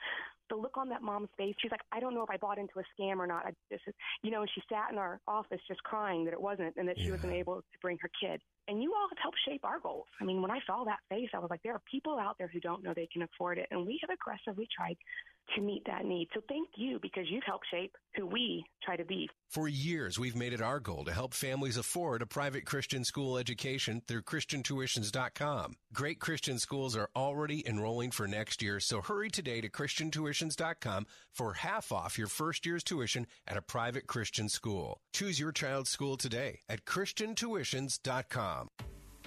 The look on that mom's face, she's like, I don't know if I bought into a scam or not. I just, you know, and she sat in our office just crying that it wasn't and that she wasn't able to bring her kid. And you all have helped shape our goals. I mean, when I saw that face, I was like, there are people out there who don't know they can afford it. And we have aggressively tried to meet that need. So thank you because you've helped shape who we try to be. For years, we've made it our goal to help families afford a private Christian school education through ChristianTuitions.com. Great Christian schools are already enrolling for next year, so hurry today to ChristianTuitions.com for half off your first year's tuition at a private Christian school. Choose your child's school today at ChristianTuitions.com.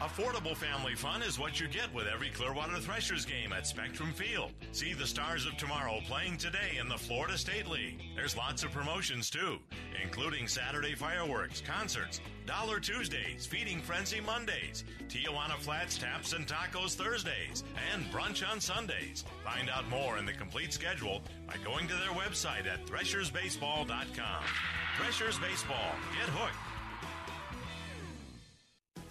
Affordable family fun is what you get with every Clearwater Threshers game at Spectrum Field. See the stars of tomorrow playing today in the Florida State League. There's lots of promotions too, including Saturday fireworks, concerts, Dollar Tuesdays, Feeding Frenzy Mondays, Tijuana Flats Taps and Tacos Thursdays, and brunch on Sundays. Find out more in the complete schedule by going to their website at threshersbaseball.com. Threshers Baseball. Get hooked.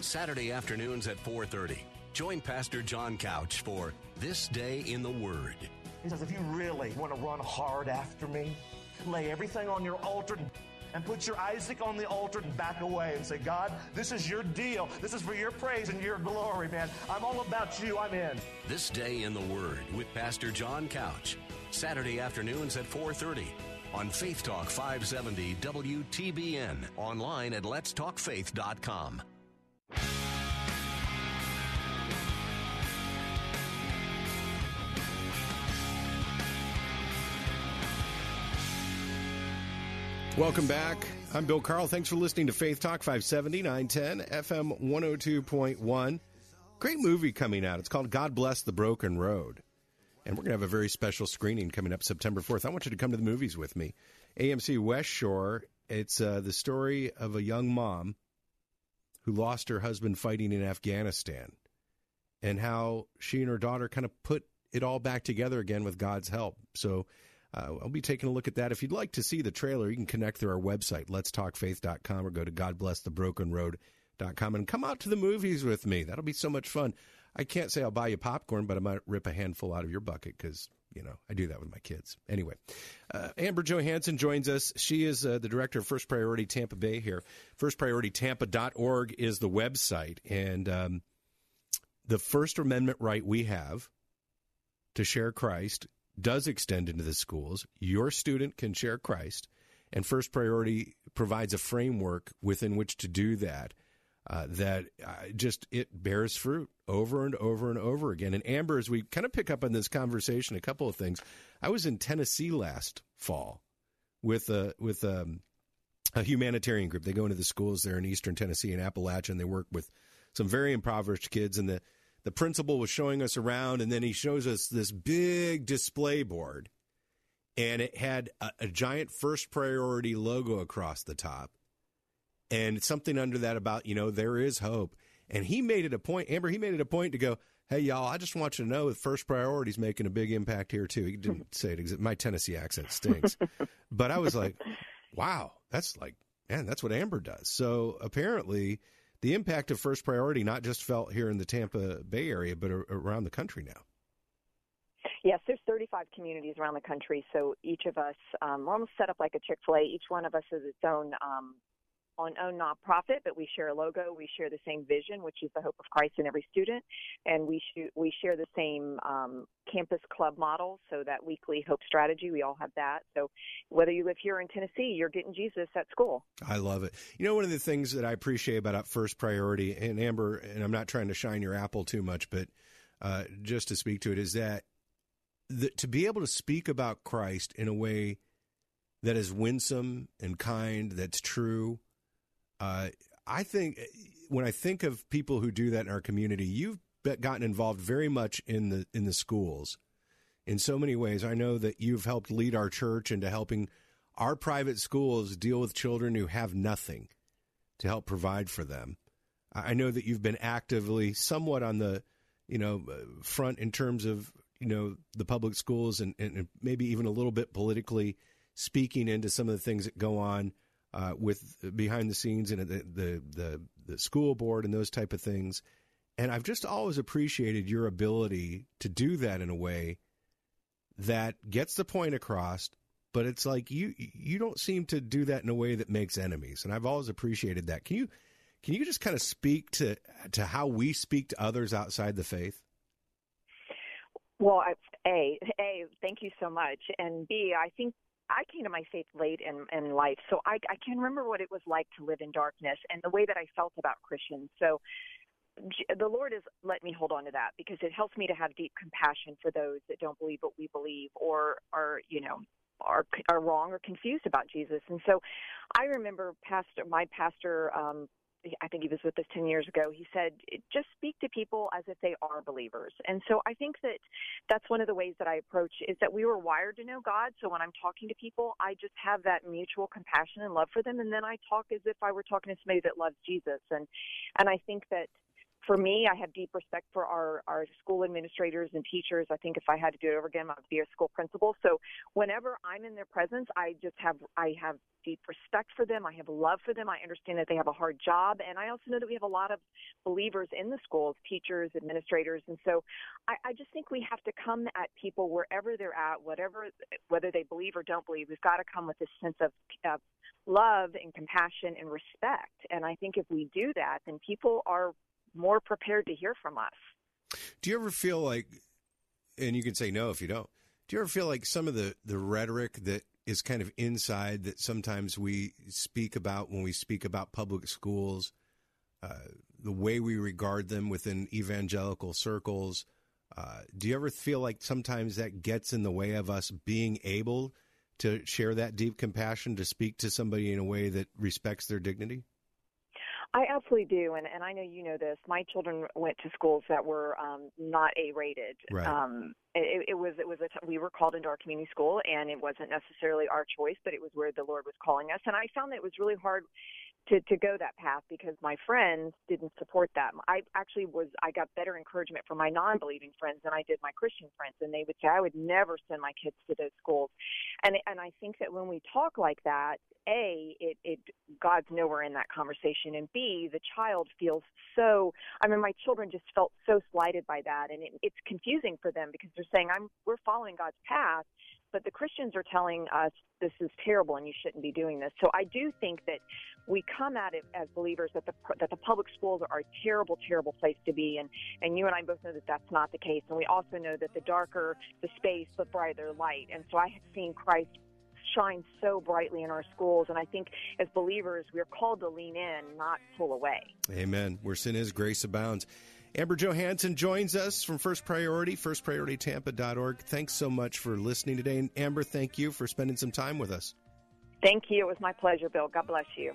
Saturday afternoons at 4:30. Join Pastor John Couch for This Day in the Word. He says, if you really want to run hard after me, lay everything on your altar and put your Isaac on the altar and back away and say, God, this is your deal. This is for your praise and your glory, man. I'm all about you. I'm in. This Day in the Word with Pastor John Couch. Saturday afternoons at 4:30 on Faith Talk 570 WTBN. Online at letstalkfaith.com. Welcome back. I'm Bill Carl. Thanks for listening to Faith Talk 570 910 FM 102.1. Great movie coming out. It's called God Bless the Broken Road. And we're going to have a very special screening coming up September 4th. I want you to come to the movies with me. AMC West Shore. It's uh, the story of a young mom who lost her husband fighting in Afghanistan and how she and her daughter kind of put it all back together again with God's help. So uh, I'll be taking a look at that. If you'd like to see the trailer, you can connect through our website, letstalkfaith.com, or go to godblessthebrokenroad.com and come out to the movies with me. That'll be so much fun. I can't say I'll buy you popcorn, but I might rip a handful out of your bucket because, you know, I do that with my kids. Anyway, uh, Amber Johansson joins us. She is uh, the director of First Priority Tampa Bay here. FirstPriorityTampa.org is the website. And um, the First Amendment right we have to share Christ does extend into the schools. Your student can share Christ, and First Priority provides a framework within which to do that. Uh, that uh, just it bears fruit over and over and over again. And Amber, as we kind of pick up on this conversation, a couple of things. I was in Tennessee last fall with a with a, a humanitarian group. They go into the schools there in Eastern Tennessee and Appalachia, and they work with some very impoverished kids. And the the principal was showing us around, and then he shows us this big display board, and it had a, a giant first priority logo across the top, and something under that about you know there is hope. And he made it a point, Amber. He made it a point to go, "Hey, y'all! I just want you to know that First Priority is making a big impact here too." He didn't say it. My Tennessee accent stinks, but I was like, "Wow, that's like, man, that's what Amber does." So apparently, the impact of First Priority not just felt here in the Tampa Bay area, but around the country now. Yes, there's 35 communities around the country. So each of us, um, we're almost set up like a Chick Fil A. Each one of us has its own um, on own nonprofit, but we share a logo. We share the same vision, which is the hope of Christ in every student, and we sh- we share the same um, campus club model. So that weekly hope strategy, we all have that. So whether you live here in Tennessee, you're getting Jesus at school. I love it. You know, one of the things that I appreciate about First Priority, and Amber, and I'm not trying to shine your apple too much, but uh, just to speak to it, is that the, to be able to speak about Christ in a way that is winsome and kind, that's true uh, I think eh, when I think of people who do that in our community, you've gotten involved very much in the in the schools in so many ways. I know that you've helped lead our church into helping our private schools deal with children who have nothing to help provide for them. I know that you've been actively somewhat on the you know uh, front in terms of you know the public schools and, and maybe even a little bit politically speaking into some of the things that go on uh, with behind the scenes and the, the, the the school board and those type of things. And I've just always appreciated your ability to do that in a way that gets the point across. But it's like you you don't seem to do that in a way that makes enemies, and I've always appreciated that. Can you can you just kind of speak to to how we speak to others outside the faith? Well, a a thank you so much, and b I think I came to my faith late in, in life, so I, I can remember what it was like to live in darkness and the way that I felt about Christians. So the Lord has let me hold on to that because it helps me to have deep compassion for those that don't believe what we believe or are, you know, are are wrong or confused about Jesus. And so I remember pastor my pastor um I think he was with us 10 years ago. He said, just speak to people as if they are believers. And so I think that that's one of the ways that I approach is that we were wired to know God. So when I'm talking to people, I just have that mutual compassion and love for them. And then I talk as if I were talking to somebody that loves Jesus. And, and I think that for me, I have deep respect for our, our school administrators and teachers. I think if I had to do it over again, I would be a school principal. So whenever I'm in their presence, I just have I have deep respect for them. I have love for them. I understand that they have a hard job, and I also know that we have a lot of believers in the schools, teachers, administrators, and so I, I just think we have to come at people wherever they're at, whatever whether they believe or don't believe. We've got to come with this sense of, of love and compassion and respect. And I think if we do that, then people are more prepared to hear from us. Do you ever feel like, and you can say no if you don't, do you ever feel like some of the, the rhetoric that is kind of inside that sometimes we speak about when we speak about public schools, uh, the way we regard them within evangelical circles? Uh, do you ever feel like sometimes that gets in the way of us being able to share that deep compassion to speak to somebody in a way that respects their dignity? I absolutely do, and and I know you know this. My children went to schools that were um, not A rated. Right. Um, it, it was it was a t- we were called into our community school, and it wasn't necessarily our choice, but it was where the Lord was calling us. And I found that it was really hard to to go that path because my friends didn't support that. I actually was I got better encouragement from my non-believing friends than I did my Christian friends, and they would say I would never send my kids to those schools. And and I think that when we talk like that, a it it God's nowhere in that conversation, and b the child feels so. I mean, my children just felt so slighted by that, and it, it's confusing for them because they're saying I'm we're following God's path, but the Christians are telling us this is terrible and you shouldn't be doing this. So I do think that we come at it as believers that the that the public schools are a terrible, terrible place to be, and and you and I both know that that's not the case, and we also know that the darker the space, the brighter light. And so I have seen Christ shine so brightly in our schools. And I think as believers, we're called to lean in, not pull away. Amen. Where sin is, grace abounds. Amber Johansson joins us from First Priority, firstprioritytampa.org. Thanks so much for listening today. And Amber, thank you for spending some time with us. Thank you. It was my pleasure, Bill. God bless you.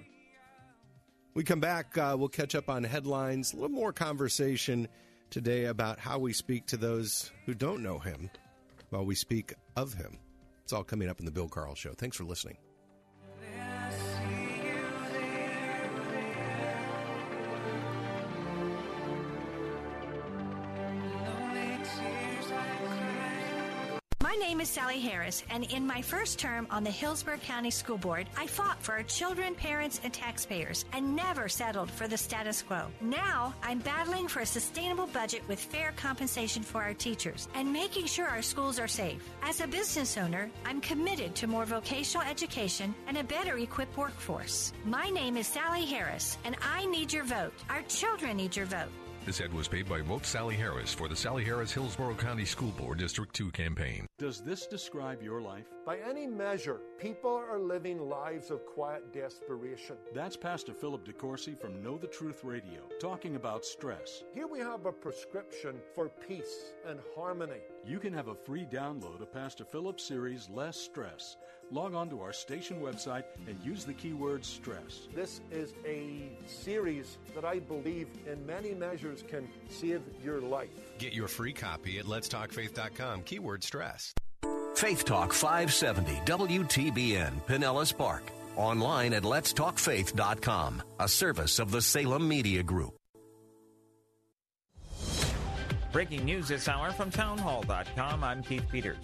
We come back, uh, we'll catch up on headlines, a little more conversation today about how we speak to those who don't know him while we speak of him. It's all coming up in the Bill Carl Show. Thanks for listening. Name is Sally Harris, and in my first term on the Hillsborough County School Board, I fought for our children, parents, and taxpayers and never settled for the status quo. Now, I'm battling for a sustainable budget with fair compensation for our teachers and making sure our schools are safe. As a business owner, I'm committed to more vocational education and a better equipped workforce. My name is Sally Harris, and I need your vote. Our children need your vote. This ad was paid by Vote Sally Harris for the Sally Harris Hillsborough County School Board District 2 campaign. Does this describe your life? By any measure, people are living lives of quiet desperation. That's Pastor Philip DeCourcy from Know the Truth Radio, talking about stress. Here we have a prescription for peace and harmony. You can have a free download of Pastor Philip's series, Less Stress. Log on to our station website and use the keyword stress. This is a series that I believe in many measures can save your life. Get your free copy at letstalkfaith.com, keyword stress. Faith Talk 570 WTBN Pinellas Park. Online at letstalkfaith.com, a service of the Salem Media Group. Breaking news this hour from townhall.com. I'm Keith Peters.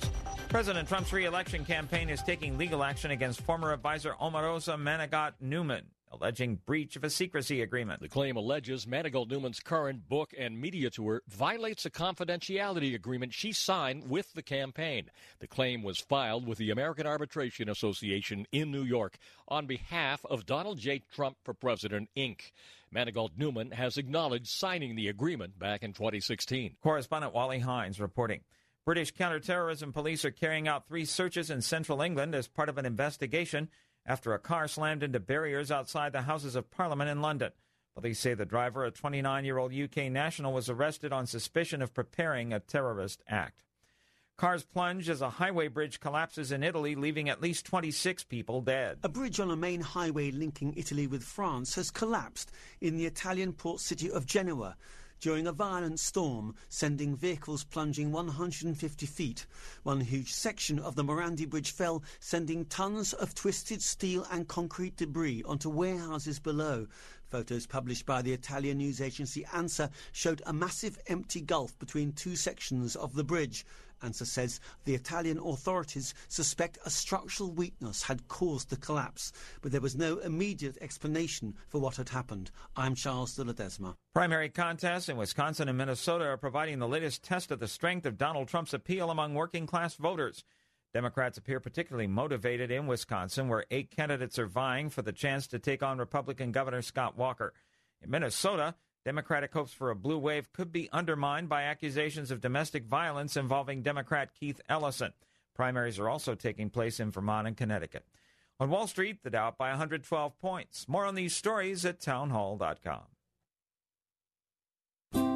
President Trump's reelection campaign is taking legal action against former advisor Omarosa Manigault Newman, alleging breach of a secrecy agreement. The claim alleges Manigault Newman's current book and media tour violates a confidentiality agreement she signed with the campaign. The claim was filed with the American Arbitration Association in New York on behalf of Donald J. Trump for President, Inc. Manigault Newman has acknowledged signing the agreement back in 2016. Correspondent Wally Hindes reporting. British counterterrorism police are carrying out three searches in central England as part of an investigation after a car slammed into barriers outside the Houses of Parliament in London. Police say the driver, a 29 year old UK national, was arrested on suspicion of preparing a terrorist act. Cars plunge as a highway bridge collapses in Italy, leaving at least 26 people dead. A bridge on a main highway linking Italy with France has collapsed in the Italian port city of Genoa during a violent storm, sending vehicles plunging 150 feet. One huge section of the Morandi Bridge fell, sending tons of twisted steel and concrete debris onto warehouses below. Photos published by the Italian news agency ANSA showed a massive empty gulf between two sections of the bridge. ANSA says the Italian authorities suspect a structural weakness had caused the collapse, but there was no immediate explanation for what had happened. I'm Charles de Ledesma. Primary contests in Wisconsin and Minnesota are providing the latest test of the strength of Donald Trump's appeal among working class voters. Democrats appear particularly motivated in Wisconsin, where eight candidates are vying for the chance to take on Republican Governor Scott Walker. In Minnesota, Democratic hopes for a blue wave could be undermined by accusations of domestic violence involving Democrat Keith Ellison. Primaries are also taking place in Vermont and Connecticut. On Wall Street, the Dow by 112 points. More on these stories at townhall.com.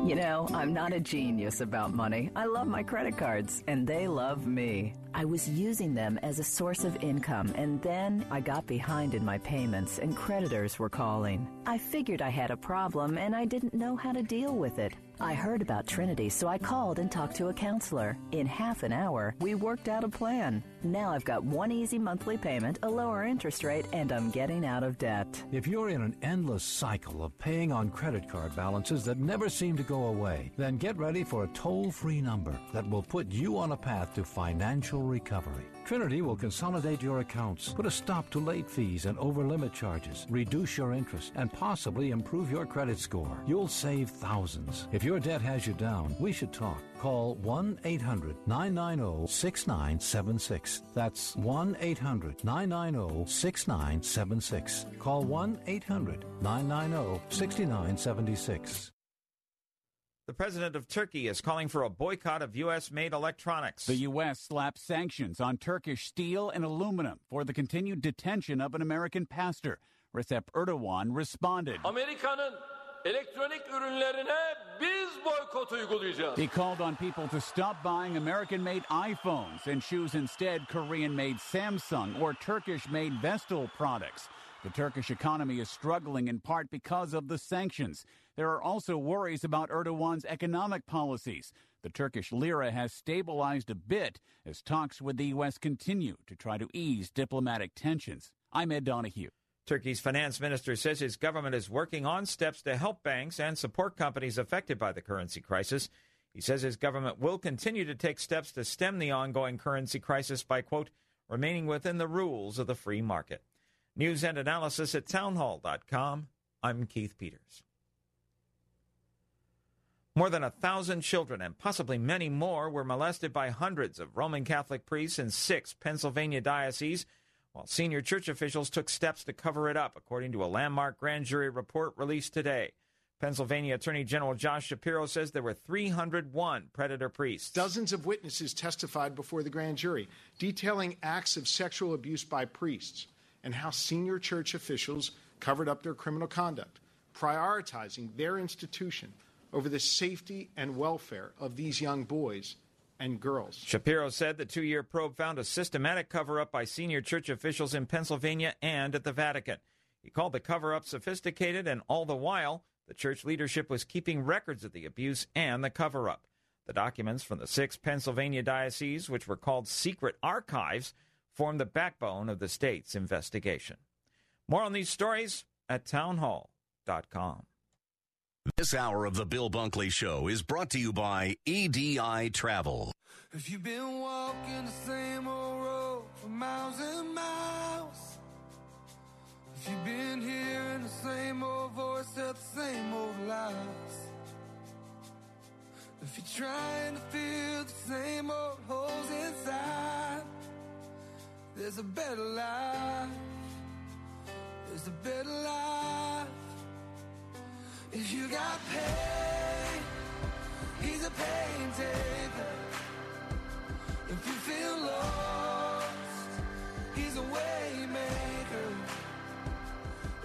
You know, I'm not a genius about money. I love my credit cards, and they love me. I was using them as a source of income, and then I got behind in my payments, and creditors were calling. I figured I had a problem, and I didn't know how to deal with it. I heard about Trinity, so I called and talked to a counselor. In half an hour, we worked out a plan. Now I've got one easy monthly payment, a lower interest rate, and I'm getting out of debt. If you're in an endless cycle of paying on credit card balances that never seem to go away, then get ready for a toll free number that will put you on a path to financial recovery. Trinity will consolidate your accounts, put a stop to late fees and over limit charges, reduce your interest, and possibly improve your credit score. You'll save thousands. If your debt has you down, we should talk. Call 1 800 990 6976. That's 1 800 990 6976. Call 1 800 990 6976. The president of Turkey is calling for a boycott of U.S. made electronics. The U.S. slapped sanctions on Turkish steel and aluminum for the continued detention of an American pastor. Recep Erdogan responded. Amerika'nın elektronik ürünlerine biz boykot uygulayacağız. He called on people to stop buying American made iPhones and choose instead Korean made Samsung or Turkish made Vestel products. The Turkish economy is struggling in part because of the sanctions. There are also worries about Erdogan's economic policies. The Turkish lira has stabilized a bit as talks with the U.S. continue to try to ease diplomatic tensions. I'm Ed Donahue. Turkey's finance minister says his government is working on steps to help banks and support companies affected by the currency crisis. He says his government will continue to take steps to stem the ongoing currency crisis by, quote, remaining within the rules of the free market. News and analysis at townhall.com. I'm Keith Peters. More than a thousand children and possibly many more were molested by hundreds of Roman Catholic priests in six Pennsylvania dioceses, while senior church officials took steps to cover it up, according to a landmark grand jury report released today. Pennsylvania Attorney General Josh Shapiro says there were 301 predator priests. Dozens of witnesses testified before the grand jury, detailing acts of sexual abuse by priests and how senior church officials covered up their criminal conduct, prioritizing their institution over the safety and welfare of these young boys and girls. Shapiro said the two year probe found a systematic cover up by senior church officials in Pennsylvania and at the Vatican. He called the cover up sophisticated, and all the while, the church leadership was keeping records of the abuse and the cover up. The documents from the six Pennsylvania dioceses, which were called secret archives, formed the backbone of the state's investigation. More on these stories at townhall.com. This hour of the Bill Bunkley Show is brought to you by EDI Travel. If you've been walking the same old road for miles and miles, if you've been hearing the same old voice at the same old lies, if you're trying to fill the same old holes inside, there's a better life. There's a better life. If you got pain, he's a pain taker. If you feel lost, he's a way maker.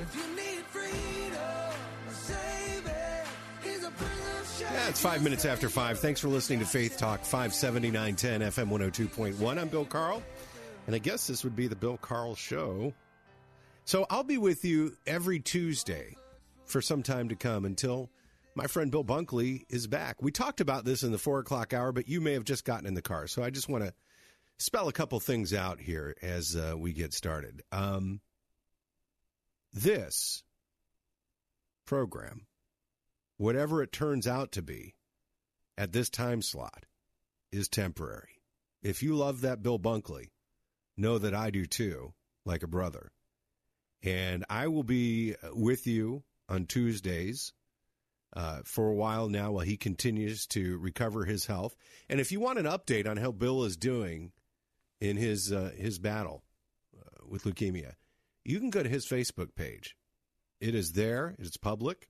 If you need freedom, save it. He's a prison Yeah, it's five minutes after five. Thanks for listening to Faith Talk 57910 FM 102.1. I'm Bill Carl, and I guess this would be the Bill Carl Show. So I'll be with you every Tuesday for some time to come until my friend Bill Bunkley is back. We talked about this in the four o'clock hour, but you may have just gotten in the car. So I just want to spell a couple things out here as uh, we get started. Um, this program, whatever it turns out to be at this time slot, is temporary. If you love that Bill Bunkley, know that I do too, like a brother. And I will be with you on Tuesdays uh, for a while now while he continues to recover his health. And if you want an update on how Bill is doing in his uh, his battle uh, with leukemia, you can go to his Facebook page. It is there. It's public,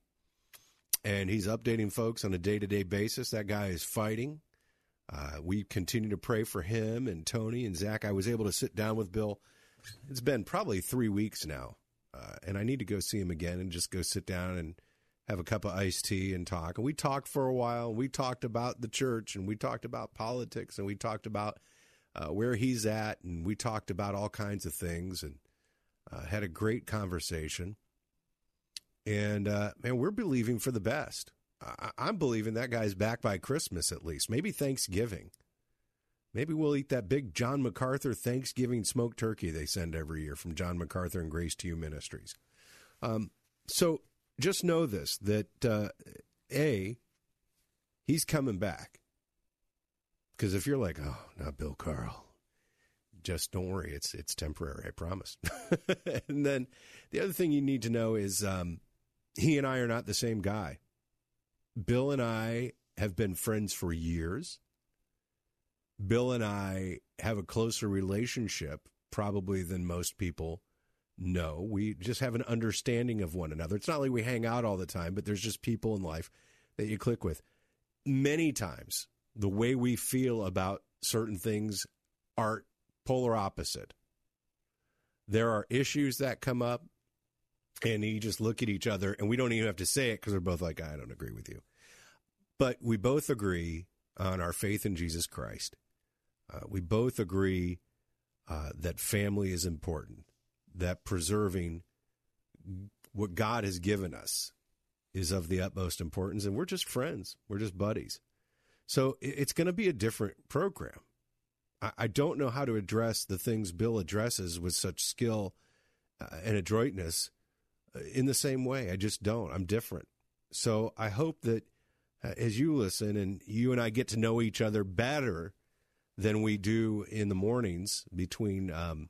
and he's updating folks on a day to day basis. That guy is fighting. Uh, we continue to pray for him and Tony and Zach. I was able to sit down with Bill. It's been probably three weeks now uh, and I need to go see him again and just go sit down and have a cup of iced tea and talk. And we talked for a while. We talked about the church and we talked about politics and we talked about uh, where he's at and we talked about all kinds of things and uh, had a great conversation. And uh, man, we're believing for the best. I- I'm believing that guy's back by Christmas at least, maybe Thanksgiving. Maybe we'll eat that big John MacArthur Thanksgiving smoked turkey they send every year from John MacArthur and Grace to You Ministries. Um, so just know this that uh, A, he's coming back. Because if you're like, oh, not Bill Carl, just don't worry, it's it's temporary, I promise. and then the other thing you need to know is um, he and I are not the same guy. Bill and I have been friends for years. Bill and I have a closer relationship probably than most people know. We just have an understanding of one another. It's not like we hang out all the time, but there's just people in life that you click with. Many times, the way we feel about certain things are polar opposite. There are issues that come up, and you just look at each other, and we don't even have to say it because we're both like, I don't agree with you. But we both agree on our faith in Jesus Christ. Uh, we both agree uh, that family is important, that preserving what God has given us is of the utmost importance, and we're just friends. We're just buddies. So it's going to be a different program. I don't know how to address the things Bill addresses with such skill uh, and adroitness uh, in the same way. I just don't. I'm different. So I hope that uh, as you listen and you and I get to know each other better than we do in the mornings between um,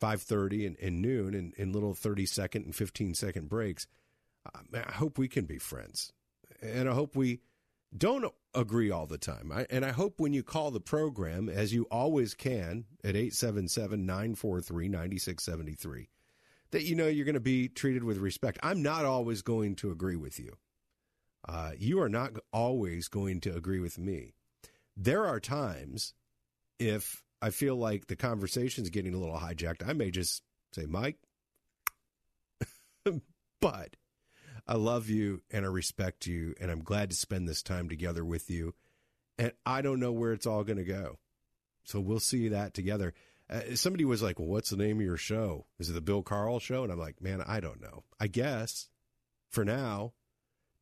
5.30 and, and noon and in little 30 second and 15 second breaks, I hope we can be friends. And I hope we don't agree all the time. I, and I hope when you call the program, as you always can at 877 943 9673, that you know you're going to be treated with respect. I'm not always going to agree with you. Uh, you are not always going to agree with me. There are times if I feel like the conversation's getting a little hijacked, I may just say, Mike, but I love you and I respect you, and I'm glad to spend this time together with you. And I don't know where it's all going to go. So we'll see that together. Uh, somebody was like, well, what's the name of your show? Is it the Bill Carl show? And I'm like, man, I don't know. I guess for now,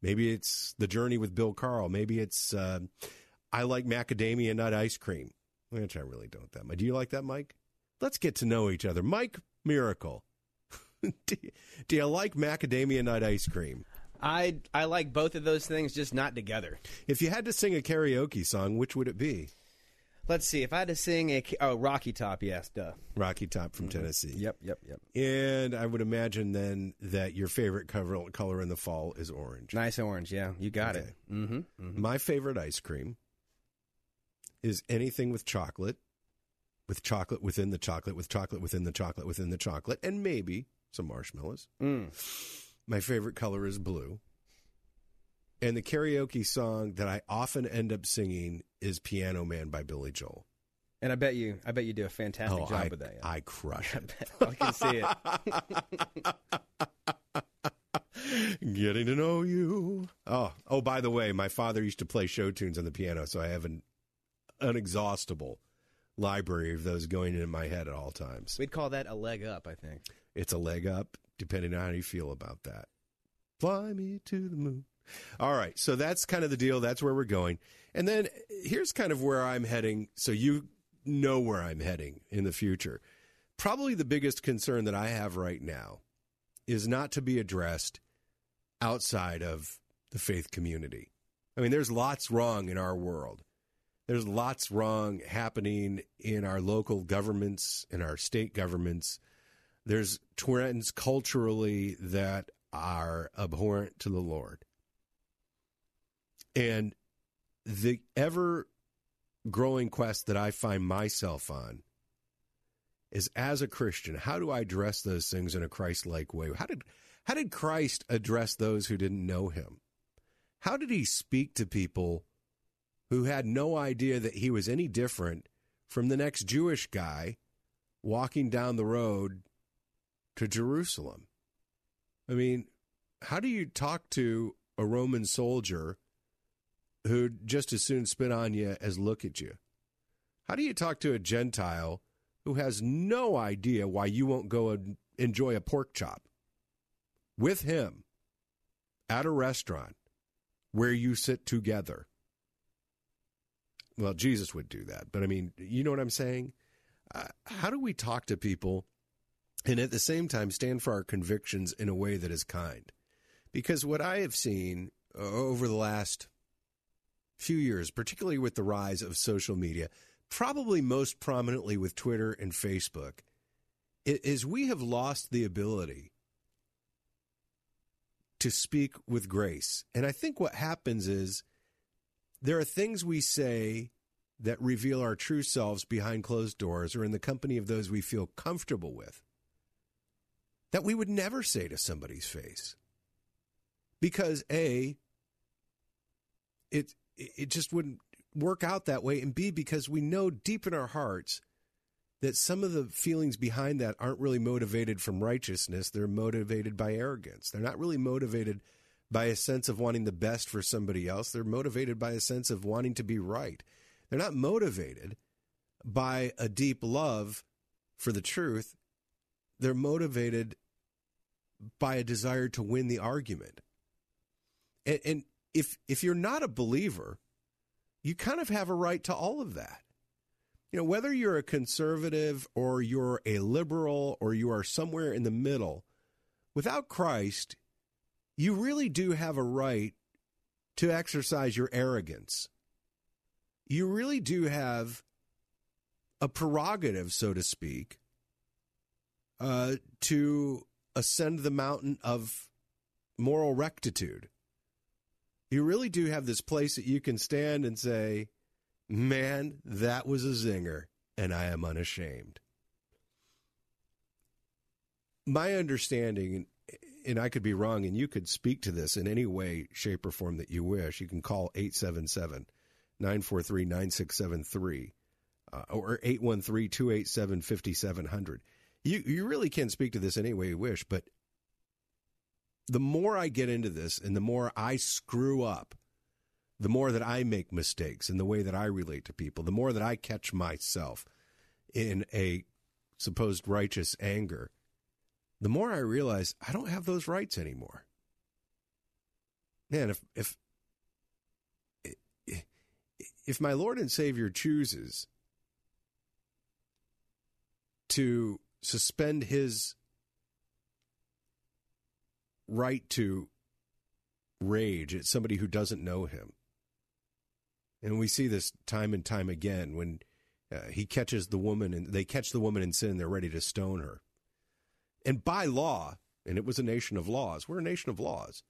maybe it's The Journey with Bill Carl. Maybe it's uh, I like macadamia nut ice cream, which I really don't that much. Do you like that, Mike? Let's get to know each other. Mike Miracle. do, you, do you like macadamia nut ice cream? I I like both of those things, just not together. If you had to sing a karaoke song, which would it be? Let's see. If I had to sing a oh Rocky Top, yes, duh. Rocky Top from mm-hmm. Tennessee. Yep, yep, yep. And I would imagine then that your favorite cover, color in the fall is orange. Nice orange, yeah. You got okay. it. Mm-hmm, mm-hmm. My favorite ice cream is anything with chocolate, with chocolate within the chocolate, with chocolate within the chocolate within the chocolate, and maybe some marshmallows. Mm. My favorite color is blue. And the karaoke song that I often end up singing is Piano Man by Billy Joel. And I bet you, I bet you do a fantastic oh, job I, with that. I crush it. I can see it. Getting to know you. Oh, oh! By the way, my father used to play show tunes on the piano, so I have an unexhaustible library of those going in my head at all times. We'd call that a leg up, I think. It's a leg up, depending on how you feel about that. Fly me to the moon. All right, so that's kind of the deal. That's where we're going. And then here's kind of where I'm heading, so you know where I'm heading in the future. Probably the biggest concern that I have right now is not to be addressed outside of the faith community. I mean, there's lots wrong in our world. There's lots wrong happening in our local governments, in our state governments. There's trends culturally that are abhorrent to the Lord. And the ever growing quest that I find myself on is as a Christian, how do I address those things in a Christ like way? How did how did Christ address those who didn't know him? How did he speak to people who had no idea that he was any different from the next Jewish guy walking down the road to Jerusalem? I mean, how do you talk to a Roman soldier who'd just as soon spit on you as look at you? How do you talk to a Gentile who has no idea why you won't go and enjoy a pork chop with him at a restaurant where you sit together? Well, Jesus would do that, but I mean, you know what I'm saying? Uh, how do we talk to people and at the same time stand for our convictions in a way that is kind? Because what I have seen uh, over the last few years, particularly with the rise of social media, probably most prominently with Twitter and Facebook, is we have lost the ability to speak with grace. And I think what happens is there are things we say that reveal our true selves behind closed doors or in the company of those we feel comfortable with that we would never say to somebody's face. Because A, it it just wouldn't work out that way. And B, because we know deep in our hearts that some of the feelings behind that aren't really motivated from righteousness. They're motivated by arrogance. They're not really motivated by a sense of wanting the best for somebody else. They're motivated by a sense of wanting to be right. They're not motivated by a deep love for the truth. They're motivated by a desire to win the argument. And, and if if you're not a believer, you kind of have a right to all of that. You know, whether you're a conservative or you're a liberal or you are somewhere in the middle, without Christ, you really do have a right to exercise your arrogance. You really do have a prerogative, so to speak, uh, to ascend the mountain of moral rectitude. You really do have this place that you can stand and say, Man, that was a zinger, and I am unashamed. My understanding, and I could be wrong, and you could speak to this in any way, shape, or form that you wish. You can call 877 943 9673 uh, or 813 287 5700. You, you really can speak to this any way you wish, but the more I get into this and the more I screw up, the more that I make mistakes in the way that I relate to people, the more that I catch myself in a supposed righteous anger, the more I realize I don't have those rights anymore. Man, if if if my Lord and Savior chooses to suspend his right to rage at somebody who doesn't know him. And we see this time and time again when uh, he catches the woman and they catch the woman in sin, they're ready to stone her. And by law, and it was a nation of laws, we're a nation of laws.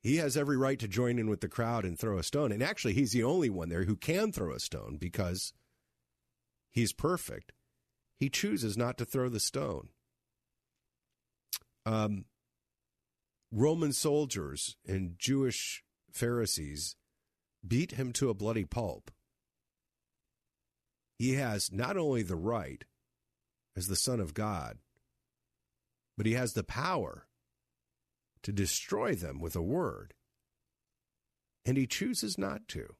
He has every right to join in with the crowd and throw a stone. And actually, he's the only one there who can throw a stone because he's perfect. He chooses not to throw the stone. Um, Roman soldiers and Jewish Pharisees beat him to a bloody pulp. He has not only the right as the Son of God, but he has the power to destroy them with a word. And he chooses not to.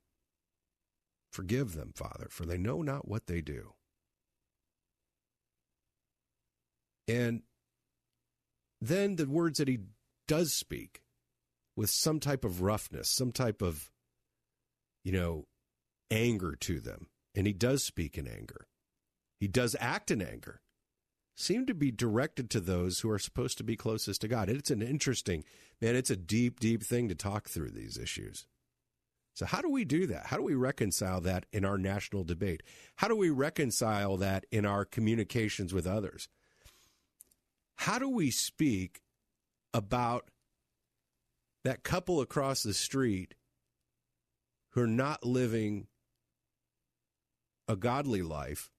Forgive them, Father, for they know not what they do. And then the words that he does speak with some type of roughness, some type of, you know, anger to them. And he does speak in anger. He does act in anger. Seem to be directed to those who are supposed to be closest to God. It's an interesting, man, it's a deep, deep thing to talk through these issues. So, how do we do that? How do we reconcile that in our national debate? How do we reconcile that in our communications with others? How do we speak about that couple across the street who are not living a godly life,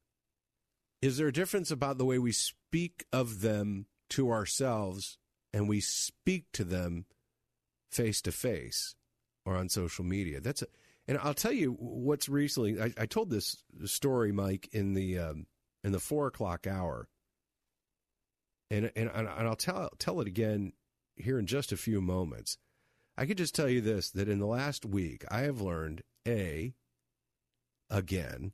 is there a difference about the way we speak of them to ourselves and we speak to them face to face or on social media? That's a, and I'll tell you what's recently. I, I told this story, Mike, in the um, in the four o'clock hour, and and and I'll tell tell it again here in just a few moments. I could just tell you this that in the last week, I have learned A, again,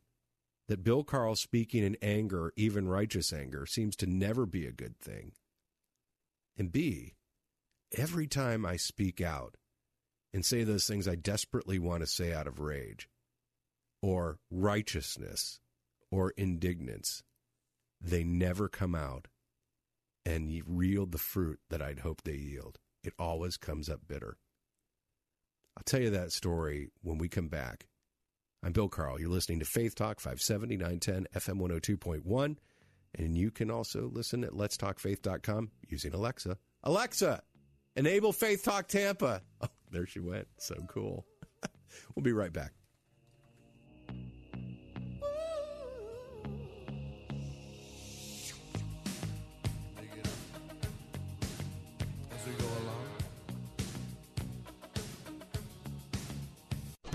that Bill Carl speaking in anger, even righteous anger, seems to never be a good thing. And B, every time I speak out and say those things I desperately want to say out of rage, or righteousness, or indignance, they never come out and yield the fruit that I'd hoped they yield. It always comes up bitter. I'll tell you that story when we come back. I'm Bill Carl. You're listening to Faith Talk 570 910 FM 102.1. And you can also listen at letstalkfaith.com using Alexa. Alexa, enable Faith Talk Tampa. Oh, there she went. So cool. we'll be right back.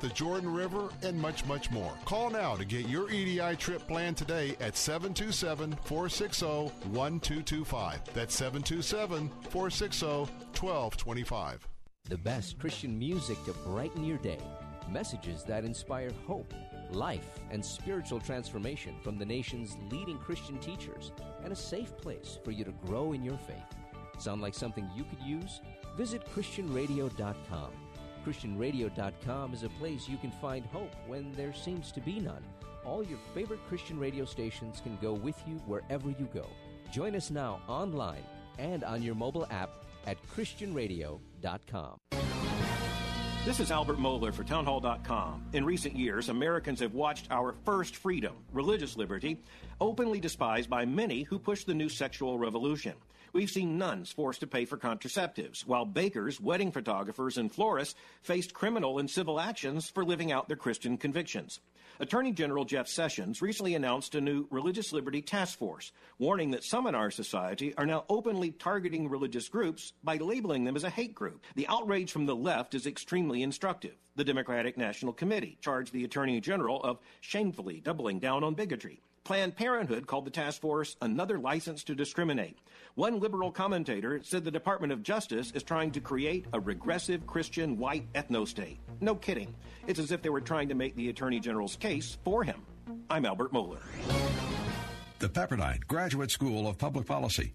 the Jordan River, and much, much more. Call now to get your EDI trip planned today at 727 460 1225. That's 727 460 1225. The best Christian music to brighten your day. Messages that inspire hope, life, and spiritual transformation from the nation's leading Christian teachers, and a safe place for you to grow in your faith. Sound like something you could use? Visit ChristianRadio.com. ChristianRadio.com is a place you can find hope when there seems to be none. All your favorite Christian radio stations can go with you wherever you go. Join us now online and on your mobile app at ChristianRadio.com. This is Albert Mohler for Townhall.com. In recent years, Americans have watched our first freedom, religious liberty, openly despised by many who push the new sexual revolution. We've seen nuns forced to pay for contraceptives, while bakers, wedding photographers, and florists faced criminal and civil actions for living out their Christian convictions. Attorney General Jeff Sessions recently announced a new religious liberty task force, warning that some in our society are now openly targeting religious groups by labeling them as a hate group. The outrage from the left is extremely instructive. The Democratic National Committee charged the Attorney General of shamefully doubling down on bigotry. Planned Parenthood called the task force another license to discriminate. One liberal commentator said the Department of Justice is trying to create a regressive Christian white ethno state. No kidding. It's as if they were trying to make the Attorney General's case for him. I'm Albert Mohler. The Pepperdine Graduate School of Public Policy.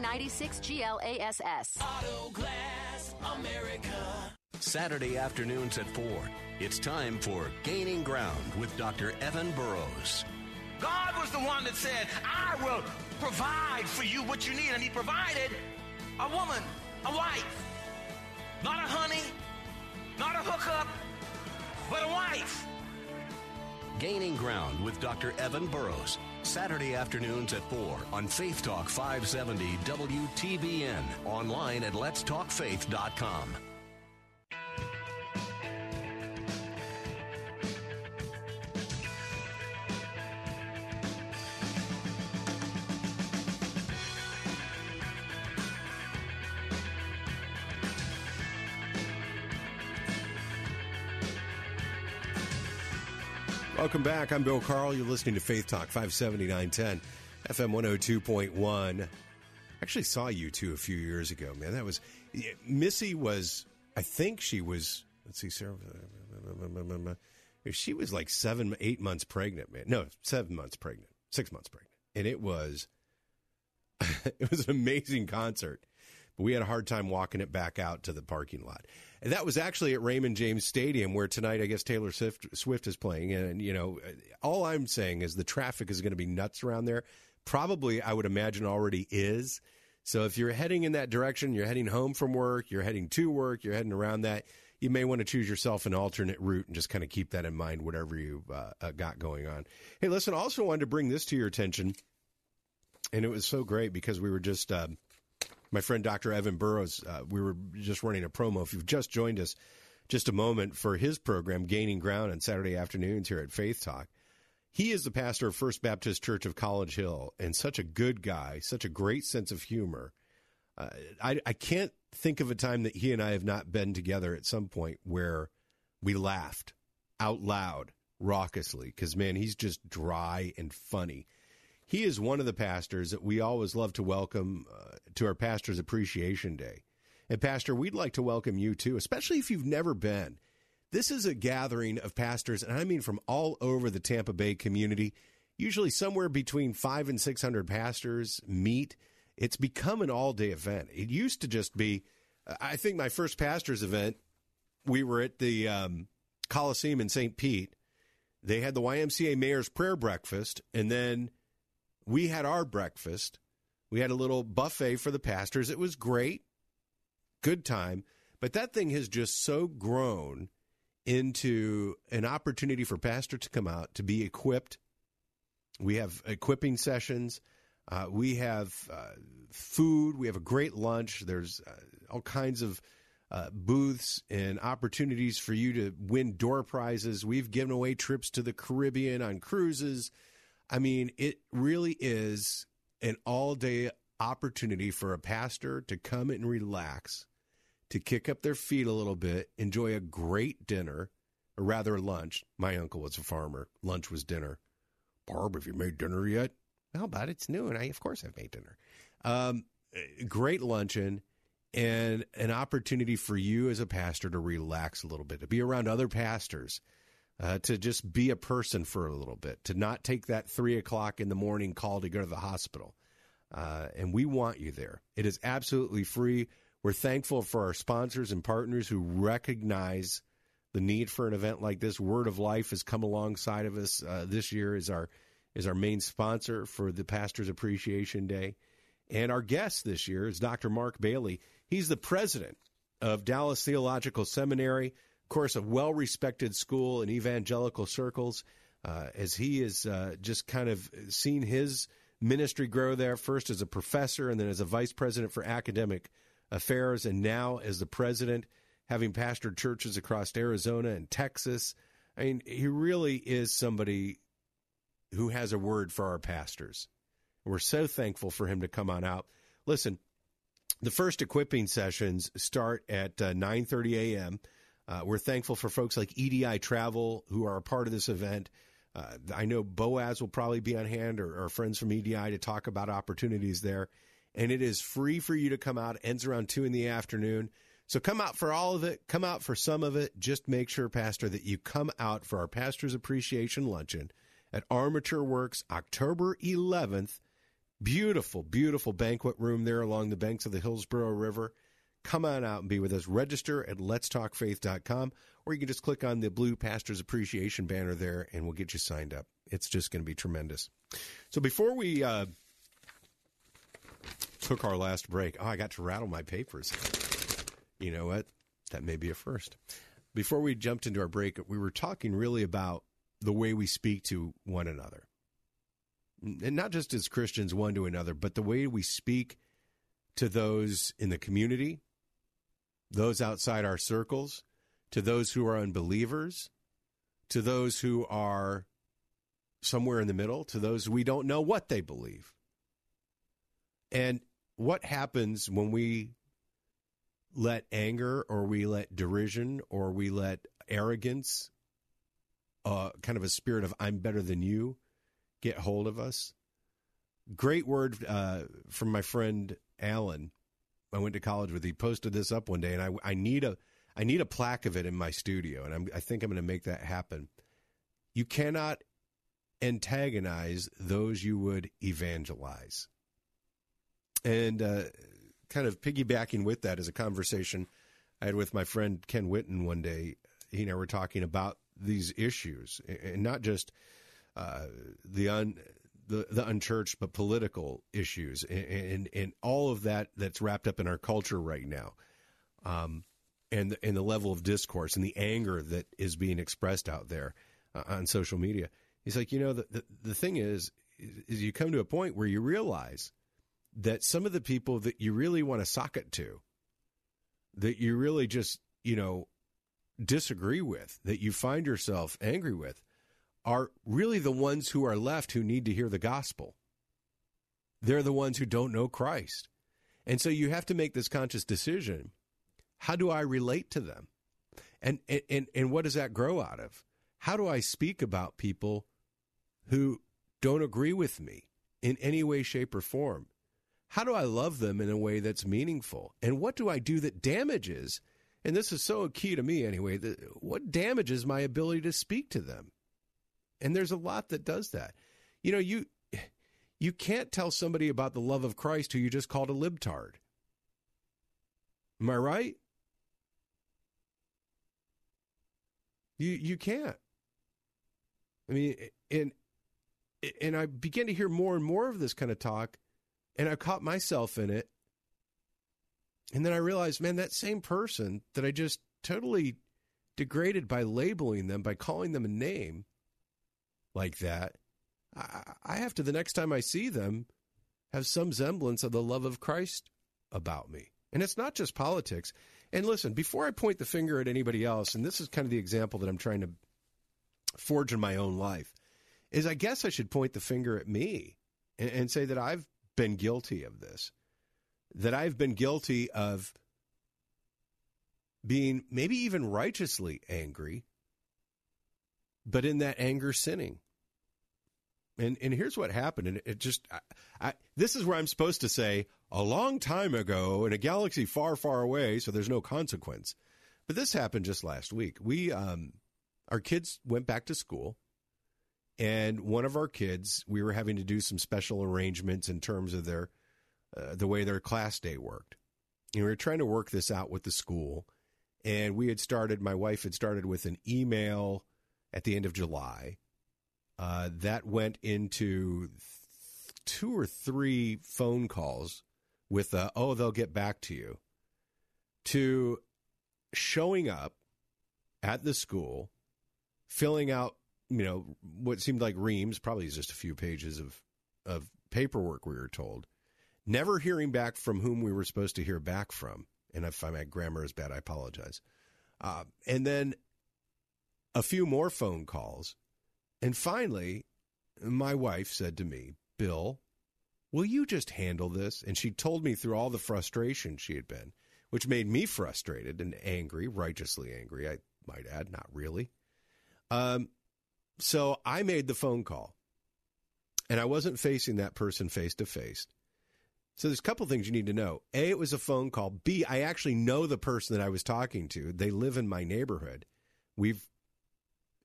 96 GLASS. Auto Glass America. Saturday afternoons at 4. It's time for Gaining Ground with Dr. Evan Burrows. God was the one that said, I will provide for you what you need. And He provided a woman, a wife. Not a honey, not a hookup, but a wife. Gaining Ground with Dr. Evan Burrows. Saturday afternoons at 4 on Faith Talk 570 WTBN. Online at letstalkfaith.com. Welcome back. I'm Bill Carl. You're listening to Faith Talk 57910 FM 102.1. Actually saw U2 a few years ago, man. That was Missy was I think she was let's see Sarah she was like 7 8 months pregnant, man. No, 7 months pregnant. 6 months pregnant. And it was it was an amazing concert. But we had a hard time walking it back out to the parking lot. And that was actually at Raymond James Stadium, where tonight I guess Taylor Swift, Swift is playing. And you know, all I'm saying is the traffic is going to be nuts around there. Probably, I would imagine, already is. So if you're heading in that direction, you're heading home from work, you're heading to work, you're heading around that. You may want to choose yourself an alternate route and just kind of keep that in mind, whatever you've uh, uh, got going on. Hey, listen, I also wanted to bring this to your attention, and it was so great because we were just. Uh, my friend Dr. Evan Burrows, uh, we were just running a promo. If you've just joined us, just a moment for his program, Gaining Ground, on Saturday afternoons here at Faith Talk. He is the pastor of First Baptist Church of College Hill and such a good guy, such a great sense of humor. Uh, I, I can't think of a time that he and I have not been together at some point where we laughed out loud, raucously, because, man, he's just dry and funny he is one of the pastors that we always love to welcome uh, to our Pastor's Appreciation Day. And, Pastor, we'd like to welcome you too, especially if you've never been. This is a gathering of pastors, and I mean from all over the Tampa Bay community. Usually, somewhere between five and 600 pastors meet. It's become an all day event. It used to just be, I think my first pastors event, we were at the um, Coliseum in St. Pete. They had the YMCA Mayor's Prayer Breakfast, and then we had our breakfast. We had a little buffet for the pastors. It was great, good time. But that thing has just so grown into an opportunity for pastor to come out to be equipped. We have equipping sessions. Uh, we have uh, food. We have a great lunch. There's uh, all kinds of uh, booths and opportunities for you to win door prizes. We've given away trips to the Caribbean on cruises. I mean, it really is an all day opportunity for a pastor to come and relax, to kick up their feet a little bit, enjoy a great dinner, or rather lunch. My uncle was a farmer. Lunch was dinner. Barb, have you made dinner yet? How about it's noon? I of course I've made dinner. Um, great luncheon and an opportunity for you as a pastor to relax a little bit, to be around other pastors, uh, to just be a person for a little bit, to not take that three o'clock in the morning call to go to the hospital. Uh, and we want you there. It is absolutely free. We're thankful for our sponsors and partners who recognize the need for an event like this. Word of Life has come alongside of us uh, this year as our is our main sponsor for the Pastors Appreciation Day. And our guest this year is Dr. Mark Bailey. He's the president of Dallas Theological Seminary, of course, a well respected school in evangelical circles. Uh, as he has uh, just kind of seen his ministry grow there, first as a professor and then as a vice president for academic affairs, and now as the president, having pastored churches across Arizona and Texas. I mean, he really is somebody who has a word for our pastors. We're so thankful for him to come on out. Listen, the first equipping sessions start at uh, 9:30 a.m. Uh, we're thankful for folks like EDI Travel who are a part of this event. Uh, I know Boaz will probably be on hand or, or, friends from EDI to talk about opportunities there. And it is free for you to come out. Ends around 2 in the afternoon. So come out for all of it. Come out for some of it. Just make sure, Pastor, that you come out for our Pastor's Appreciation Luncheon at Armature Works October 11th Beautiful, beautiful banquet room there along the banks of the Hillsborough River. Come on out and be with us. Register at letstalkfaith.com, or you can just click on the blue Pastor's Appreciation banner there and we'll get you signed up. It's just going to be tremendous. So before we uh, took our last break, oh, I got to rattle my papers. You know what? That may be a first. Before we jumped into our break, we were talking really about the way we speak to one another and not just as Christians one to another, but the way we speak to those in the community, those outside our circles, to those who are unbelievers, to those who are somewhere in the middle, to those we don't know what they believe. And what happens when we let anger or we let derision or we let arrogance, uh, kind of a spirit of I'm better than you, get hold of us. Great word uh, from my friend Alan. I went to college with. He posted this up one day, and I, I need a I need a plaque of it in my studio, and I'm, I think I'm going to make that happen. You cannot antagonize those you would evangelize. And uh, kind of piggybacking with that is a conversation I had with my friend Ken Whitten one day. He and I were talking about these issues, and not just uh, the un the, the unchurched but political issues and, and, and all of that that's wrapped up in our culture right now, um, and and the level of discourse and the anger that is being expressed out there uh, on social media. He's like, you know, the, the the thing is, is you come to a point where you realize that some of the people that you really want to sock it to, that you really just you know disagree with, that you find yourself angry with, are really the ones who are left who need to hear the gospel. They're the ones who don't know Christ. And so you have to make this conscious decision. How do I relate to them? And, and, and what does that grow out of? How do I speak about people who don't agree with me in any way, shape, or form? How do I love them in a way that's meaningful? And what do I do that damages and this is so key to me anyway, what damages my ability to speak to them? And there's a lot that does that. You know, you you can't tell somebody about the love of Christ who you just called a libtard. Am I right? You you can't. I mean, and and I begin to hear more and more of this kind of talk, and I caught myself in it. And then I realized, man, that same person that I just totally degraded by labeling them, by calling them a name like that, I, have to, the next time I see them, have some semblance of the love of Christ about me. And it's not just politics. And listen, before I point the finger at anybody else, and this is kind of the example that I'm trying to forge in my own life, is I guess I should point the finger at me and, and say that I've been guilty of this, that I've been guilty of being maybe even righteously angry, but in that anger sinning. And and here's what happened, and it just I, I, this is where I'm supposed to say a long time ago in a galaxy far, far away, so there's no consequence. But this happened just last week. We um, our kids went back to school, and one of our kids, we were having to do some special arrangements in terms of their uh, the way their class day worked. And we were trying to work this out with the school, and we had started. My wife had started with an email at the end of July uh, that went into th- two or three phone calls with, uh, oh, they'll get back to you, to showing up at the school, filling out, you know, what seemed like reams, probably just a few pages of, of paperwork, we were told, never hearing back from whom we were supposed to hear back from. And if my grammar is bad, I apologize. Uh, and then a few more phone calls and finally, my wife said to me, Bill, will you just handle this? And she told me through all the frustration she had been, which made me frustrated and angry, righteously angry, I might add, not really. Um, so I made the phone call, and I wasn't facing that person face to face. So there's a couple things you need to know. A, it was a phone call. B, I actually know the person that I was talking to. They live in my neighborhood. We've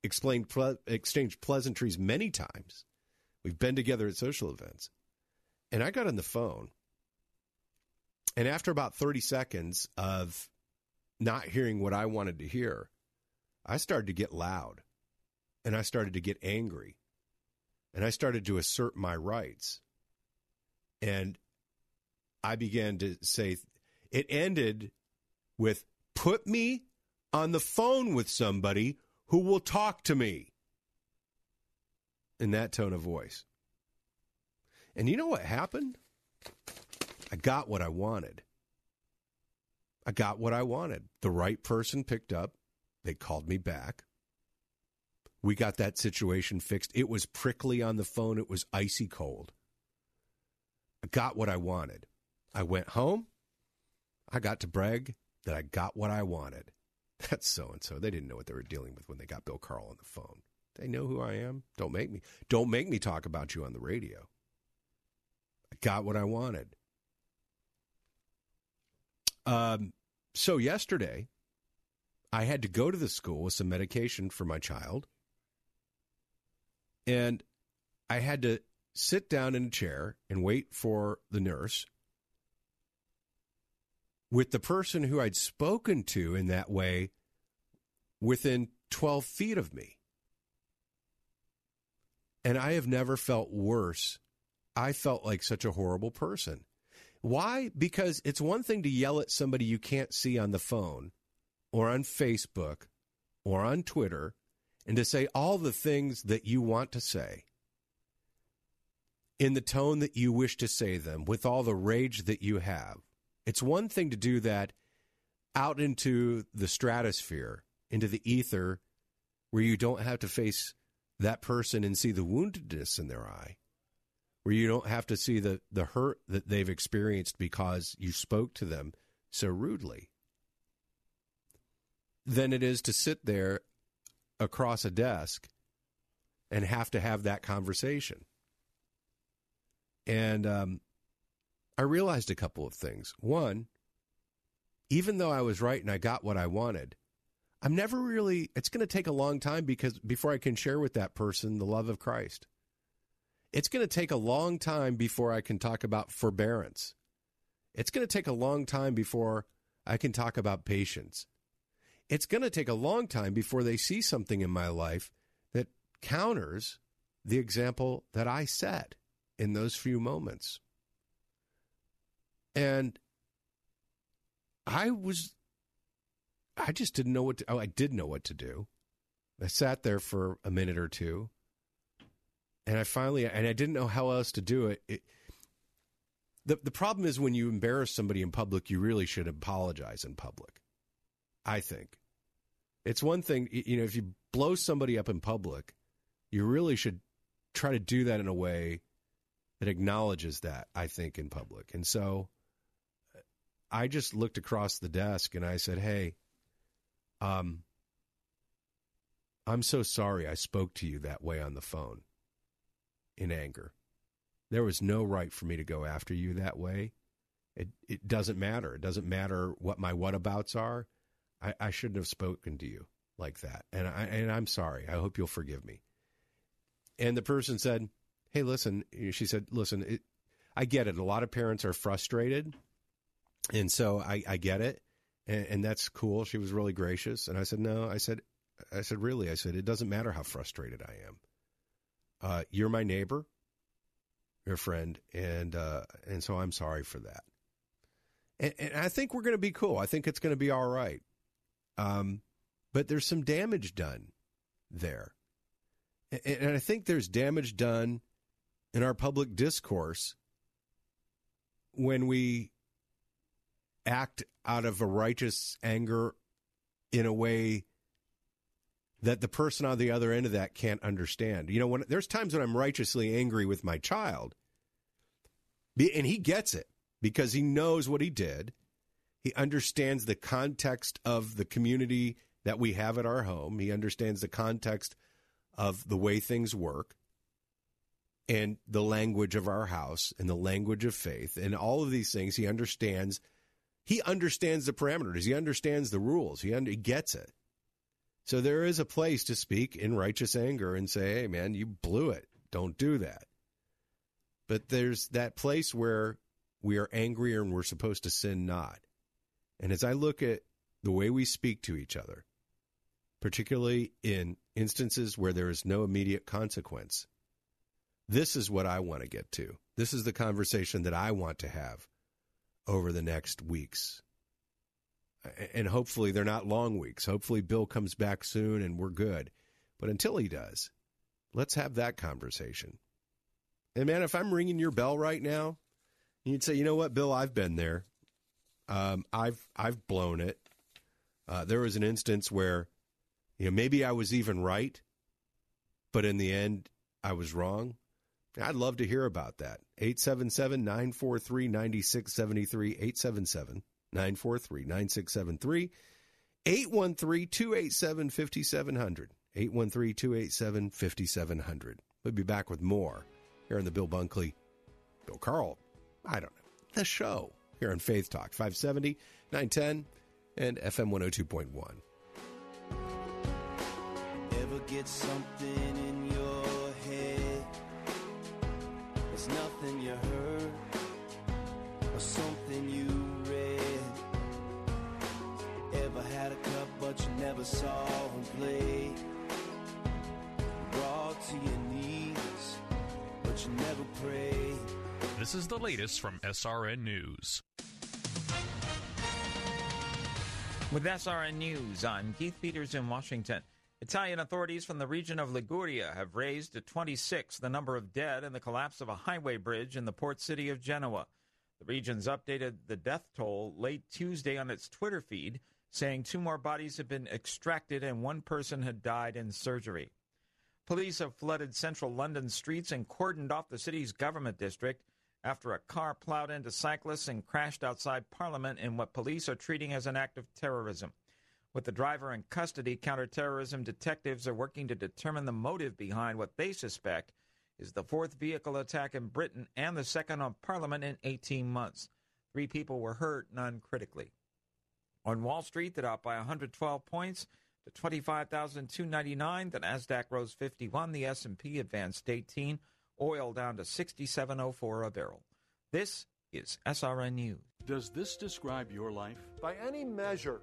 explained ple- exchanged pleasantries many times. We've been together at social events. And I got on the phone. And after about 30 seconds of not hearing what I wanted to hear, I started to get loud and I started to get angry and I started to assert my rights. And I began to say, it ended with, put me on the phone with somebody who will talk to me in that tone of voice. And you know what happened? I got what I wanted. I got what I wanted. The right person picked up. They called me back. We got that situation fixed. It was prickly on the phone, it was icy cold. I got what I wanted. I went home. I got to brag that I got what I wanted. That's so and so. They didn't know what they were dealing with when they got Bill Carl on the phone. They know who I am. Don't make me. Don't make me talk about you on the radio. I got what I wanted. Um, so yesterday, I had to go to the school with some medication for my child, and I had to sit down in a chair and wait for the nurse with the person who I'd spoken to in that way within 12 feet of me. And I have never felt worse. I felt like such a horrible person. Why? Because it's one thing to yell at somebody you can't see on the phone or on Facebook or on Twitter and to say all the things that you want to say in the tone that you wish to say them with all the rage that you have. It's one thing to do that out into the stratosphere, into the ether, where you don't have to face that person and see the woundedness in their eye, where you don't have to see the, the hurt that they've experienced because you spoke to them so rudely, than it is to sit there across a desk and have to have that conversation. And um, I realized a couple of things. One, even though I was right and I got what I wanted, I'm never really, it's going to take a long time because before I can share with that person the love of Christ. It's going to take a long time before I can talk about forbearance. It's going to take a long time before I can talk about patience. It's going to take a long time before they see something in my life that counters the example that I set in those few moments. And I was, I just didn't know what to, oh, I did know what to do. I sat there for a minute or two and I finally, and I didn't know how else to do it. it the, the problem is when you embarrass somebody in public, you really should apologize in public. I think. It's one thing, you know, if you blow somebody up in public, you really should try to do that in a way that acknowledges that, I think, in public. And so I just looked across the desk and I said, Hey, um, I'm so sorry I spoke to you that way on the phone in anger. There was no right for me to go after you that way. It it doesn't matter. It doesn't matter what my whatabouts are. I, I shouldn't have spoken to you like that. And I and I'm sorry. I hope you'll forgive me. And the person said, Hey, listen, she said, listen, it, I get it. A lot of parents are frustrated. And so I, I get it. And, and that's cool. She was really gracious. And I said, no, I said, I said, really? I said, it doesn't matter how frustrated I am. Uh, you're my neighbor, your friend, and uh, and so I'm sorry for that. And, and I think we're going to be cool. I think it's going to be all right. Um, but there's some damage done there, and, and I think there's damage done in our public discourse when we act out of a righteous anger in a way that the person on the other end of that can't understand. You know, when there's times when I'm righteously angry with my child, and he gets it because he knows what he did. He understands the context of the community that we have at our home. He understands the context of the way things work and the language of our house and the language of faith and all of these things. He understands. He understands the parameters. He understands the rules. He, under, he gets it. So there is a place to speak in righteous anger and say, hey, man, you blew it. Don't do that. But there's that place where we are angrier and we're supposed to sin not. And as I look at the way we speak to each other, particularly in instances where there is no immediate consequence, this is what I want to get to. This is the conversation that I want to have over the next weeks and hopefully they're not long weeks. Hopefully Bill comes back soon and we're good. But until he does, let's have that conversation. And man, if I'm ringing your bell right now, you'd say, you know what, Bill, I've been there. Um, I've I've blown it. Uh, there was an instance where, you know, maybe I was even right, but in the end, I was wrong. I'd love to hear about that. 877 943 9673. 877 943 9673. 813 287 5700. 813 287 5700. We'll be back with more here on the Bill Bunkley, Bill Carl, I don't know, the show here on Faith Talk 570, 910, and FM 102.1. Ever get something It's nothing you heard or something you read. Ever had a cup, but you never saw him play. Brought to your knees, but you never pray. This is the latest from SRN News. With SRN News, I'm Keith Peters in Washington. Italian authorities from the region of Liguria have raised to 26 the number of dead in the collapse of a highway bridge in the port city of Genoa. The region's updated the death toll late Tuesday on its Twitter feed, saying two more bodies had been extracted and one person had died in surgery. Police have flooded central London streets and cordoned off the city's government district after a car plowed into cyclists and crashed outside Parliament in what police are treating as an act of terrorism. With the driver in custody, counterterrorism detectives are working to determine the motive behind what they suspect is the fourth vehicle attack in Britain and the second on Parliament in 18 months. Three people were hurt, none critically. On Wall Street, the Dow by 112 points to 25,299. The Nasdaq rose 51. The S&P advanced 18. Oil down to 67.04 a barrel. This is SRN News. Does this describe your life? By any measure,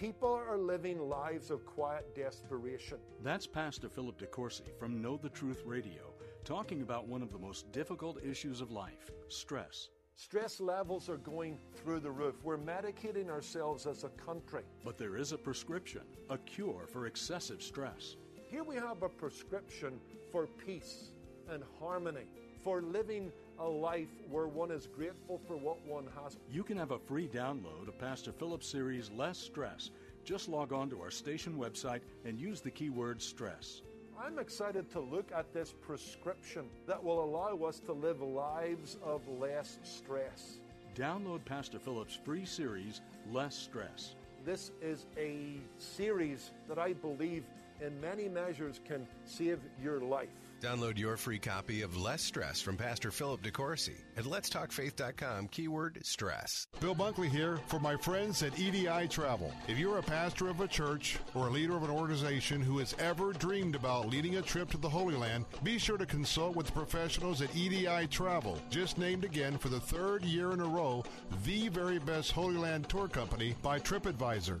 people are living lives of quiet desperation. That's Pastor Philip DeCourcy from Know the Truth Radio, talking about one of the most difficult issues of life stress. Stress levels are going through the roof. We're medicating ourselves as a country. But there is a prescription, a cure for excessive stress. Here we have a prescription for peace and harmony, for living a life where one is grateful for what one has. You can have a free download of Pastor Philip's series Less Stress. Just log on to our station website and use the keyword stress. I'm excited to look at this prescription that will allow us to live lives of less stress. Download Pastor Philip's free series, Less Stress. This is a series that I believe in many measures can save your life. Download your free copy of Less Stress from Pastor Philip DeCourcy at letstalkfaith.com, keyword stress. Bill Bunkley here for my friends at EDI Travel. If you're a pastor of a church or a leader of an organization who has ever dreamed about leading a trip to the Holy Land, be sure to consult with the professionals at EDI Travel, just named again for the third year in a row, the very best Holy Land tour company by TripAdvisor.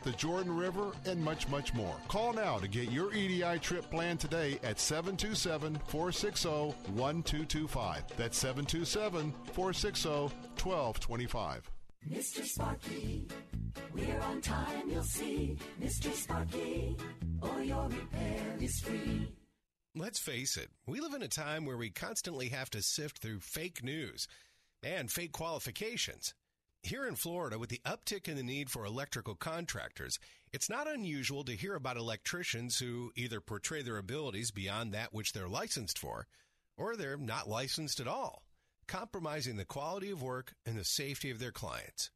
the Jordan River, and much, much more. Call now to get your EDI trip planned today at 727 460 1225. That's 727 460 1225. Mr. Sparky, we're on time, you'll see. Mr. Sparky, or your repair is free. Let's face it, we live in a time where we constantly have to sift through fake news and fake qualifications. Here in Florida, with the uptick in the need for electrical contractors, it's not unusual to hear about electricians who either portray their abilities beyond that which they're licensed for, or they're not licensed at all, compromising the quality of work and the safety of their clients.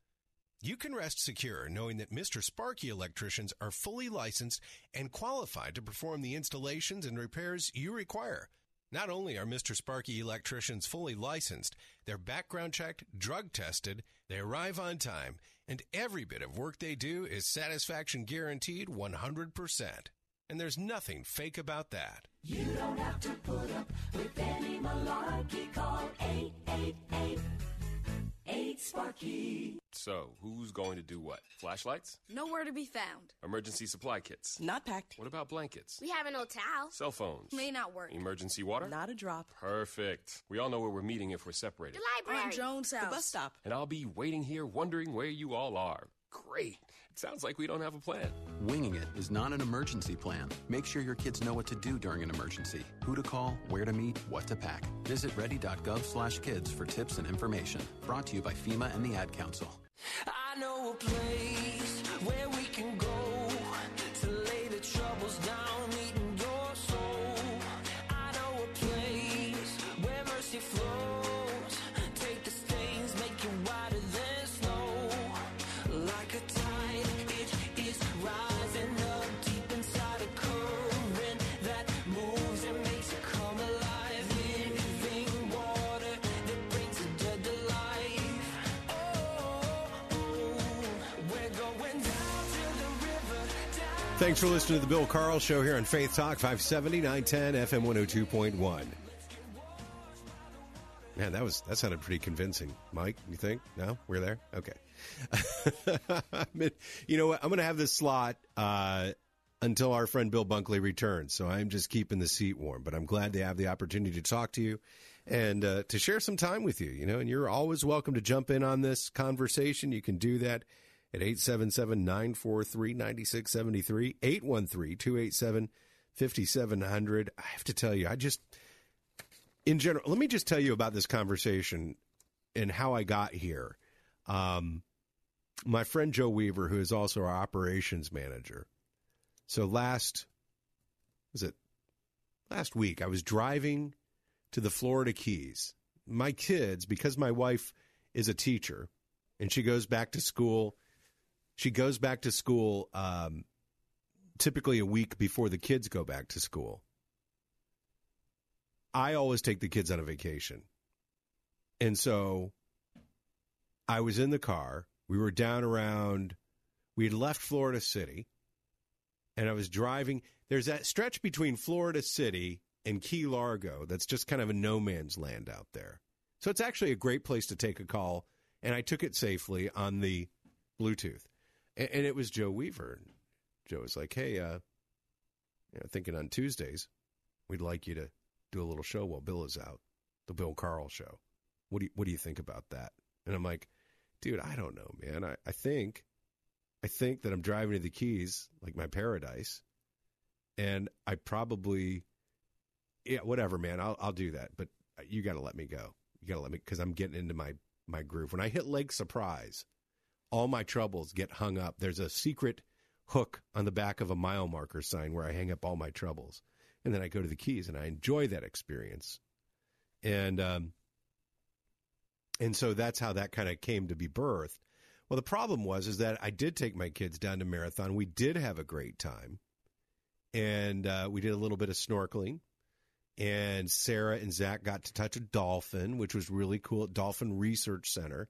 You can rest secure knowing that Mr. Sparky electricians are fully licensed and qualified to perform the installations and repairs you require. Not only are Mr. Sparky electricians fully licensed, they're background checked, drug tested, they arrive on time, and every bit of work they do is satisfaction guaranteed 100%. And there's nothing fake about that. You don't have to put up with any malarkey. Call 888 8 Sparky. So, who's going to do what? Flashlights? Nowhere to be found. Emergency supply kits? Not packed. What about blankets? We have an old towel. Cell phones? May not work. Emergency water? Not a drop. Perfect. We all know where we're meeting if we're separated. The library. On Jones House. The bus stop. And I'll be waiting here wondering where you all are. Great. It sounds like we don't have a plan. Winging it is not an emergency plan. Make sure your kids know what to do during an emergency, who to call, where to meet, what to pack. Visit ready.gov slash kids for tips and information. Brought to you by FEMA and the Ad Council. I know a place where we can go Thanks for listening to the Bill Carl Show here on Faith Talk 570 910 FM 102.1. Man, that was that sounded pretty convincing, Mike. You think? No, we're there. Okay. I mean, you know what? I'm going to have this slot uh, until our friend Bill Bunkley returns. So I'm just keeping the seat warm. But I'm glad to have the opportunity to talk to you and uh, to share some time with you. You know, and you're always welcome to jump in on this conversation. You can do that at 877-943-9673, 813-287-5700. I have to tell you, I just in general, let me just tell you about this conversation and how I got here. Um, my friend Joe Weaver, who is also our operations manager. So last was it last week? I was driving to the Florida Keys. My kids, because my wife is a teacher and she goes back to school. She goes back to school um, typically a week before the kids go back to school. I always take the kids on a vacation. And so I was in the car. We were down around, we had left Florida City, and I was driving. There's that stretch between Florida City and Key Largo that's just kind of a no man's land out there. So it's actually a great place to take a call. And I took it safely on the Bluetooth. And, and it was Joe Weaver. Joe was like, hey, uh, you know, thinking on Tuesdays, we'd like you to do a little show while Bill is out, the Bill Carl show. What do you, what do you think about that? And I'm like, dude, I don't know, man. I, I think, I think that I'm driving to the Keys, like my paradise, and I probably, yeah, whatever, man. I'll I'll do that, but you got to let me go. You got to let me because I'm getting into my my groove. When I hit Lake Surprise, all my troubles get hung up. There's a secret hook on the back of a mile marker sign where I hang up all my troubles, and then I go to the Keys and I enjoy that experience, and um, and so that's how that kind of came to be birthed. Well, the problem was is that I did take my kids down to Marathon. We did have a great time, and uh, we did a little bit of snorkeling. And Sarah and Zach got to touch a dolphin, which was really cool at Dolphin Research Center.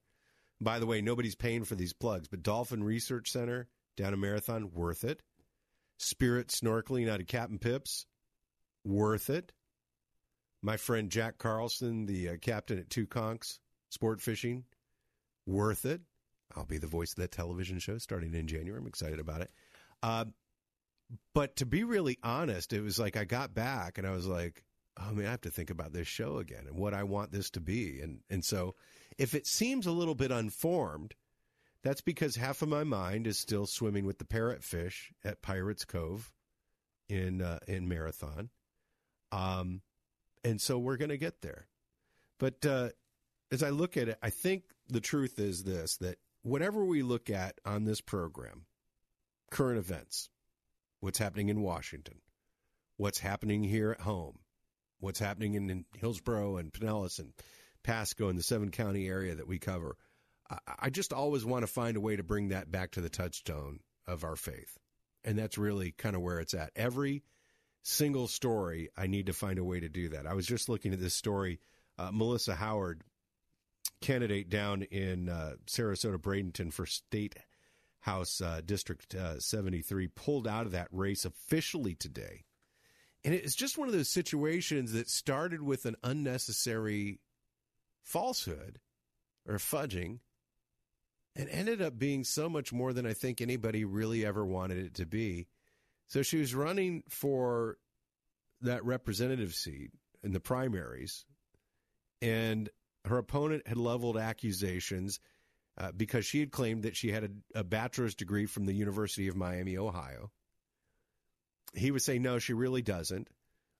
By the way, nobody's paying for these plugs, but Dolphin Research Center down a marathon, worth it. Spirit snorkeling out of Captain Pips, worth it. My friend Jack Carlson, the uh, captain at Two Conks Sport Fishing, worth it. I'll be the voice of that television show starting in January. I'm excited about it. Uh, but to be really honest, it was like I got back and I was like, oh man, I have to think about this show again and what I want this to be. And and so if it seems a little bit unformed, that's because half of my mind is still swimming with the parrotfish at Pirates Cove in uh, in Marathon. Um, and so we're going to get there. But uh, as I look at it, I think the truth is this that whatever we look at on this program, current events, what's happening in Washington, what's happening here at home, what's happening in, in Hillsborough and Pinellas and Pasco and the seven county area that we cover. I, I just always want to find a way to bring that back to the touchstone of our faith. And that's really kind of where it's at. Every single story, I need to find a way to do that. I was just looking at this story. Uh, Melissa Howard, candidate down in uh, Sarasota Bradenton for state House uh, District uh, 73 pulled out of that race officially today. And it's just one of those situations that started with an unnecessary falsehood or fudging and ended up being so much more than I think anybody really ever wanted it to be. So she was running for that representative seat in the primaries, and her opponent had leveled accusations uh, because she had claimed that she had a, a, bachelor's degree from the University of Miami, Ohio. He would say, no, she really doesn't.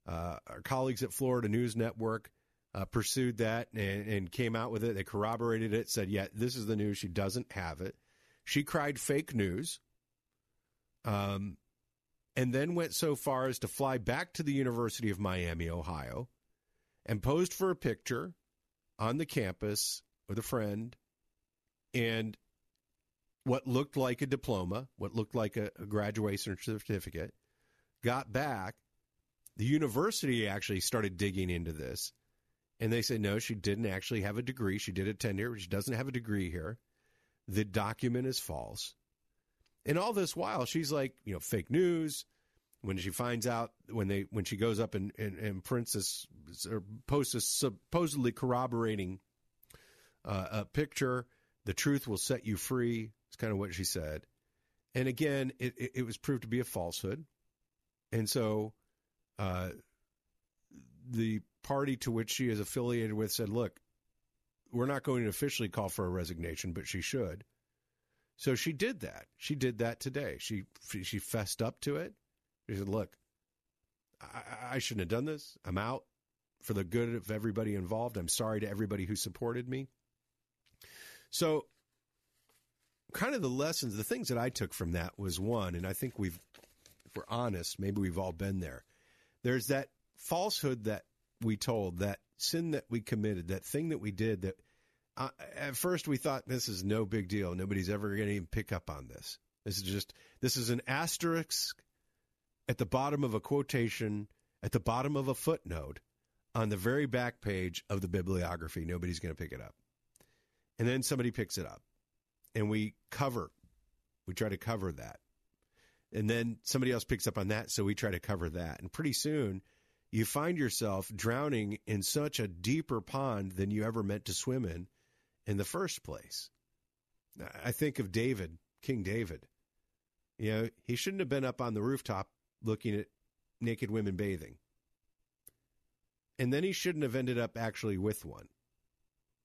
Uh, our colleagues at Florida News Network uh, pursued that and, and, came out with it. They corroborated it, said, yeah, this is the news. She doesn't have it. She cried fake news. Um, and then went so far as to fly back to the University of Miami, Ohio, and posed for a picture on the campus with a friend and what looked like a diploma, what looked like a, a graduation certificate, got back. The university actually started digging into this, and they said no, she didn't actually have a degree. She did attend here, but she doesn't have a degree here. The document is false. And all this while, she's like, you know, fake news. When she finds out, when they when she goes up and, and, and prints this or posts supposedly corroborating uh, a picture, the truth will set you free. It's kind of what she said. And again, it, it was proved to be a falsehood. And so uh, the party to which she is affiliated with said, look, we're not going to officially call for a resignation, but she should. So she did that. She did that today. She she fessed up to it. She said, "Look, I, I shouldn't have done this. I'm out for the good of everybody involved. I'm sorry to everybody who supported me." So kind of the lessons, the things that I took from that was one, and I think we've, we're honest, maybe we've all been there. There's that falsehood that we told, that sin that we committed, that thing that we did that uh, at first we thought this is no big deal. Nobody's ever going to even pick up on this. This is just, this is an asterisk at the bottom of a quotation, at the bottom of a footnote on the very back page of the bibliography. Nobody's going to pick it up. And then somebody picks it up and we cover, we try to cover that. And then somebody else picks up on that, so we try to cover that. And pretty soon, you find yourself drowning in such a deeper pond than you ever meant to swim in in the first place. I think of David, King David. You know, he shouldn't have been up on the rooftop looking at naked women bathing. And then he shouldn't have ended up actually with one.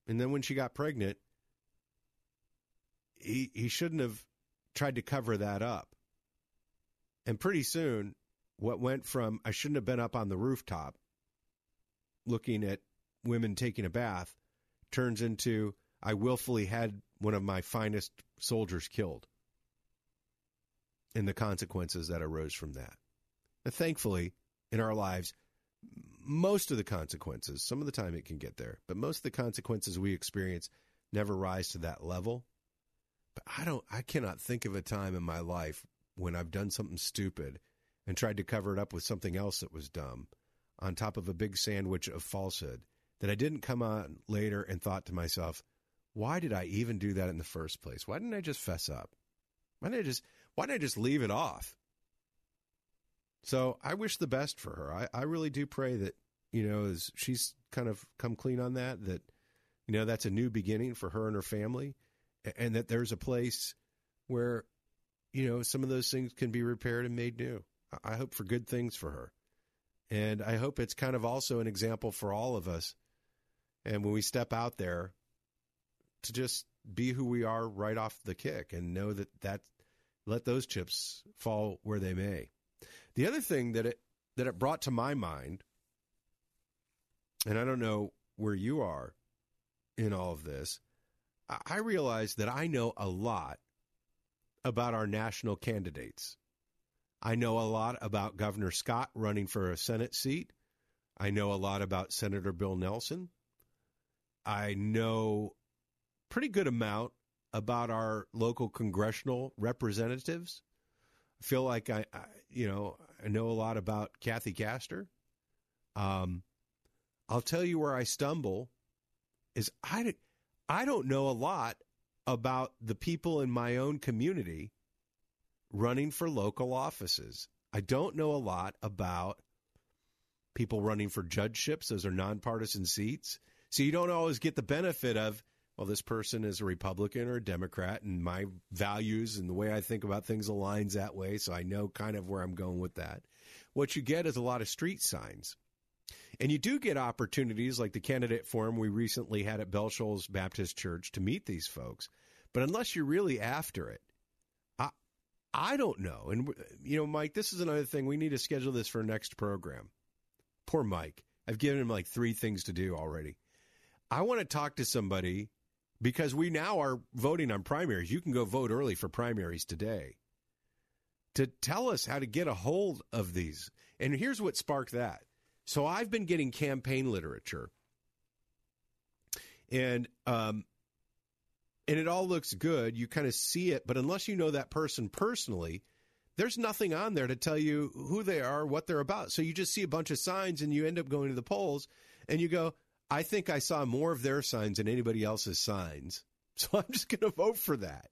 And then when she got pregnant, he he shouldn't have tried to cover that up. And pretty soon, what went from I shouldn't have been up on the rooftop looking at women taking a bath turns into I willfully had one of my finest soldiers killed. And the consequences that arose from that. Thankfully, in our lives, most of the consequences, some of the time it can get there, but most of the consequences we experience never rise to that level. But I don't, I cannot think of a time in my life when I've done something stupid and tried to cover it up with something else that was dumb on top of a big sandwich of falsehood that I didn't come on later and thought to myself, why did I even do that in the first place? Why didn't I just fess up? Why didn't I just why didn't I just leave it off? So I wish the best for her. I, I really do pray that, you know, as she's kind of come clean on that, that, you know, that's a new beginning for her and her family, and that there's a place where, you know, some of those things can be repaired and made new. I hope for good things for her. And I hope it's kind of also an example for all of us. And when we step out there, to just be who we are right off the kick and know that that let those chips fall where they may. The other thing that it that it brought to my mind, and I don't know where you are in all of this, I realize that I know a lot about our national candidates. I know a lot about Governor Scott running for a Senate seat. I know a lot about Senator Bill Nelson. I know pretty good amount about our local congressional representatives. I feel like I, I you know, I know a lot about Kathy Castor. Um, I'll tell you where I stumble is I, I don't know a lot about the people in my own community running for local offices. I don't know a lot about people running for judgeships. Those are nonpartisan seats. So you don't always get the benefit of, well, this person is a Republican or a Democrat, and my values and the way I think about things aligns that way. So I know kind of where I'm going with that. What you get is a lot of street signs. And you do get opportunities like the candidate forum we recently had at Bell Shoals Baptist Church to meet these folks. But unless you're really after it, I, I don't know. And, you know, Mike, this is another thing. We need to schedule this for next program. Poor Mike. I've given him like three things to do already. I want to talk to somebody because we now are voting on primaries. You can go vote early for primaries today to tell us how to get a hold of these. And here's what sparked that. So I've been getting campaign literature, and um, and it all looks good. You kind of see it, but unless you know that person personally, there's nothing on there to tell you who they are, what they're about. So you just see a bunch of signs, and you end up going to the polls, and you go, I think I saw more of their signs than anybody else's signs. So I'm just going to vote for that.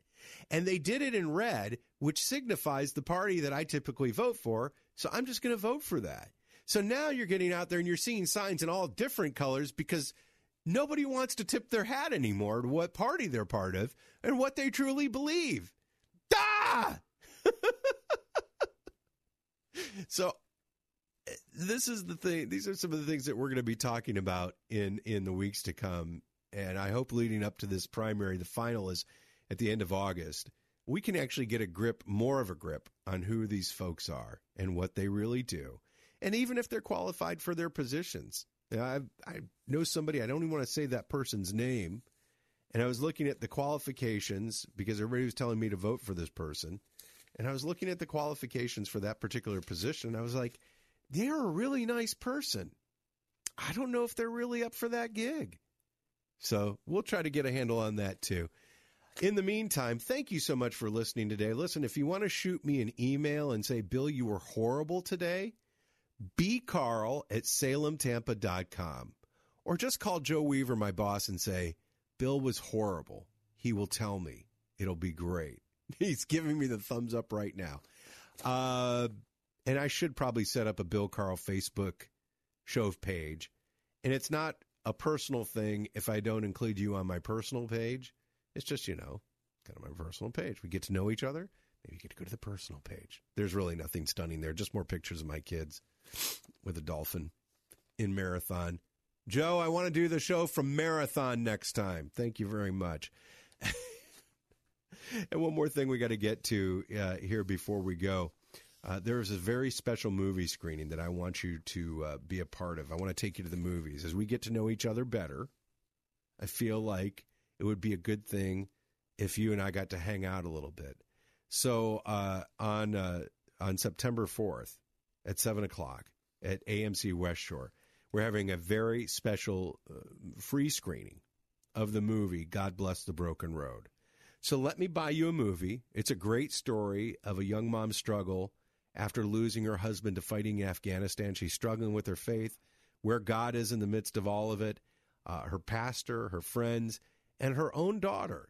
And they did it in red, which signifies the party that I typically vote for. So I'm just going to vote for that. So now you're getting out there and you're seeing signs in all different colors because nobody wants to tip their hat anymore to what party they're part of and what they truly believe. Ah! so this is the thing. These are some of the things that we're going to be talking about in in the weeks to come, and I hope leading up to this primary, the final is at the end of August. We can actually get a grip, more of a grip, on who these folks are and what they really do, and even if they're qualified for their positions. I I know somebody. I don't even want to say that person's name, and I was looking at the qualifications because everybody was telling me to vote for this person. And I was looking at the qualifications for that particular position. I was like, they're a really nice person. I don't know if they're really up for that gig. So we'll try to get a handle on that too. In the meantime, thank you so much for listening today. Listen, if you want to shoot me an email and say, Bill, you were horrible today, bcarl at salemtampa.com. Or just call Joe Weaver, my boss, and say, Bill was horrible. He will tell me. It'll be great. He's giving me the thumbs up right now. Uh, and I should probably set up a Bill Carl Facebook show page. And it's not a personal thing if I don't include you on my personal page. It's just, you know, kind of my personal page. We get to know each other. Maybe you get to go to the personal page. There's really nothing stunning there. Just more pictures of my kids with a dolphin in Marathon. Joe, I want to do the show from Marathon next time. Thank you very much. and one more thing we got to get to uh, here before we go. Uh, there is a very special movie screening that I want you to uh, be a part of. I want to take you to the movies. As we get to know each other better, I feel like it would be a good thing if you and I got to hang out a little bit. So uh, on uh, on September fourth at seven o'clock at AMC West Shore, we're having a very special uh, free screening of the movie God Bless the Broken Road. So let me buy you a movie. It's a great story of a young mom's struggle after losing her husband to fighting in Afghanistan. She's struggling with her faith, where God is in the midst of all of it. Uh, her pastor, her friends, and her own daughter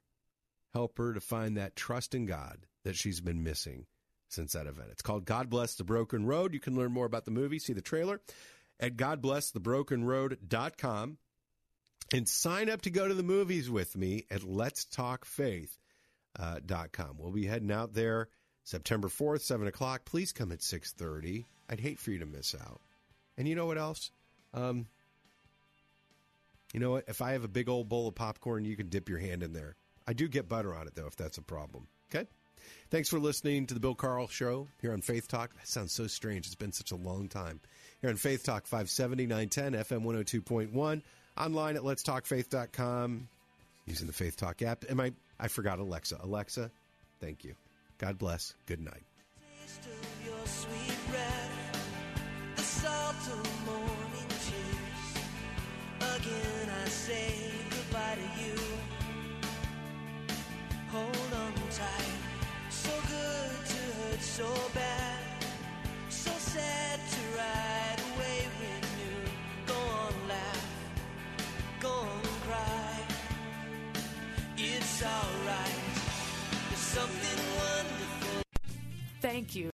help her to find that trust in God that she's been missing since that event. It's called God Bless the Broken Road. You can learn more about the movie, see the trailer at godblessthebrokenroad.com and sign up to go to the movies with me at letstalkfaith.com. We'll be heading out there September 4th, 7 o'clock. Please come at 6.30. I'd hate for you to miss out. And you know what else? Um, you know what? If I have a big old bowl of popcorn, you can dip your hand in there. I do get butter on it, though, if that's a problem. Okay? Thanks for listening to the Bill Carl Show here on Faith Talk. That sounds so strange. It's been such a long time. Here on Faith Talk 570, 910, FM 102.1, online at letstalkfaith.com, using the Faith Talk app. Am I, I forgot Alexa. Alexa, thank you. God bless. Good night. So bad, so sad to ride away with you. Go on, laugh, go on, cry. It's alright. There's something wonderful. Thank you.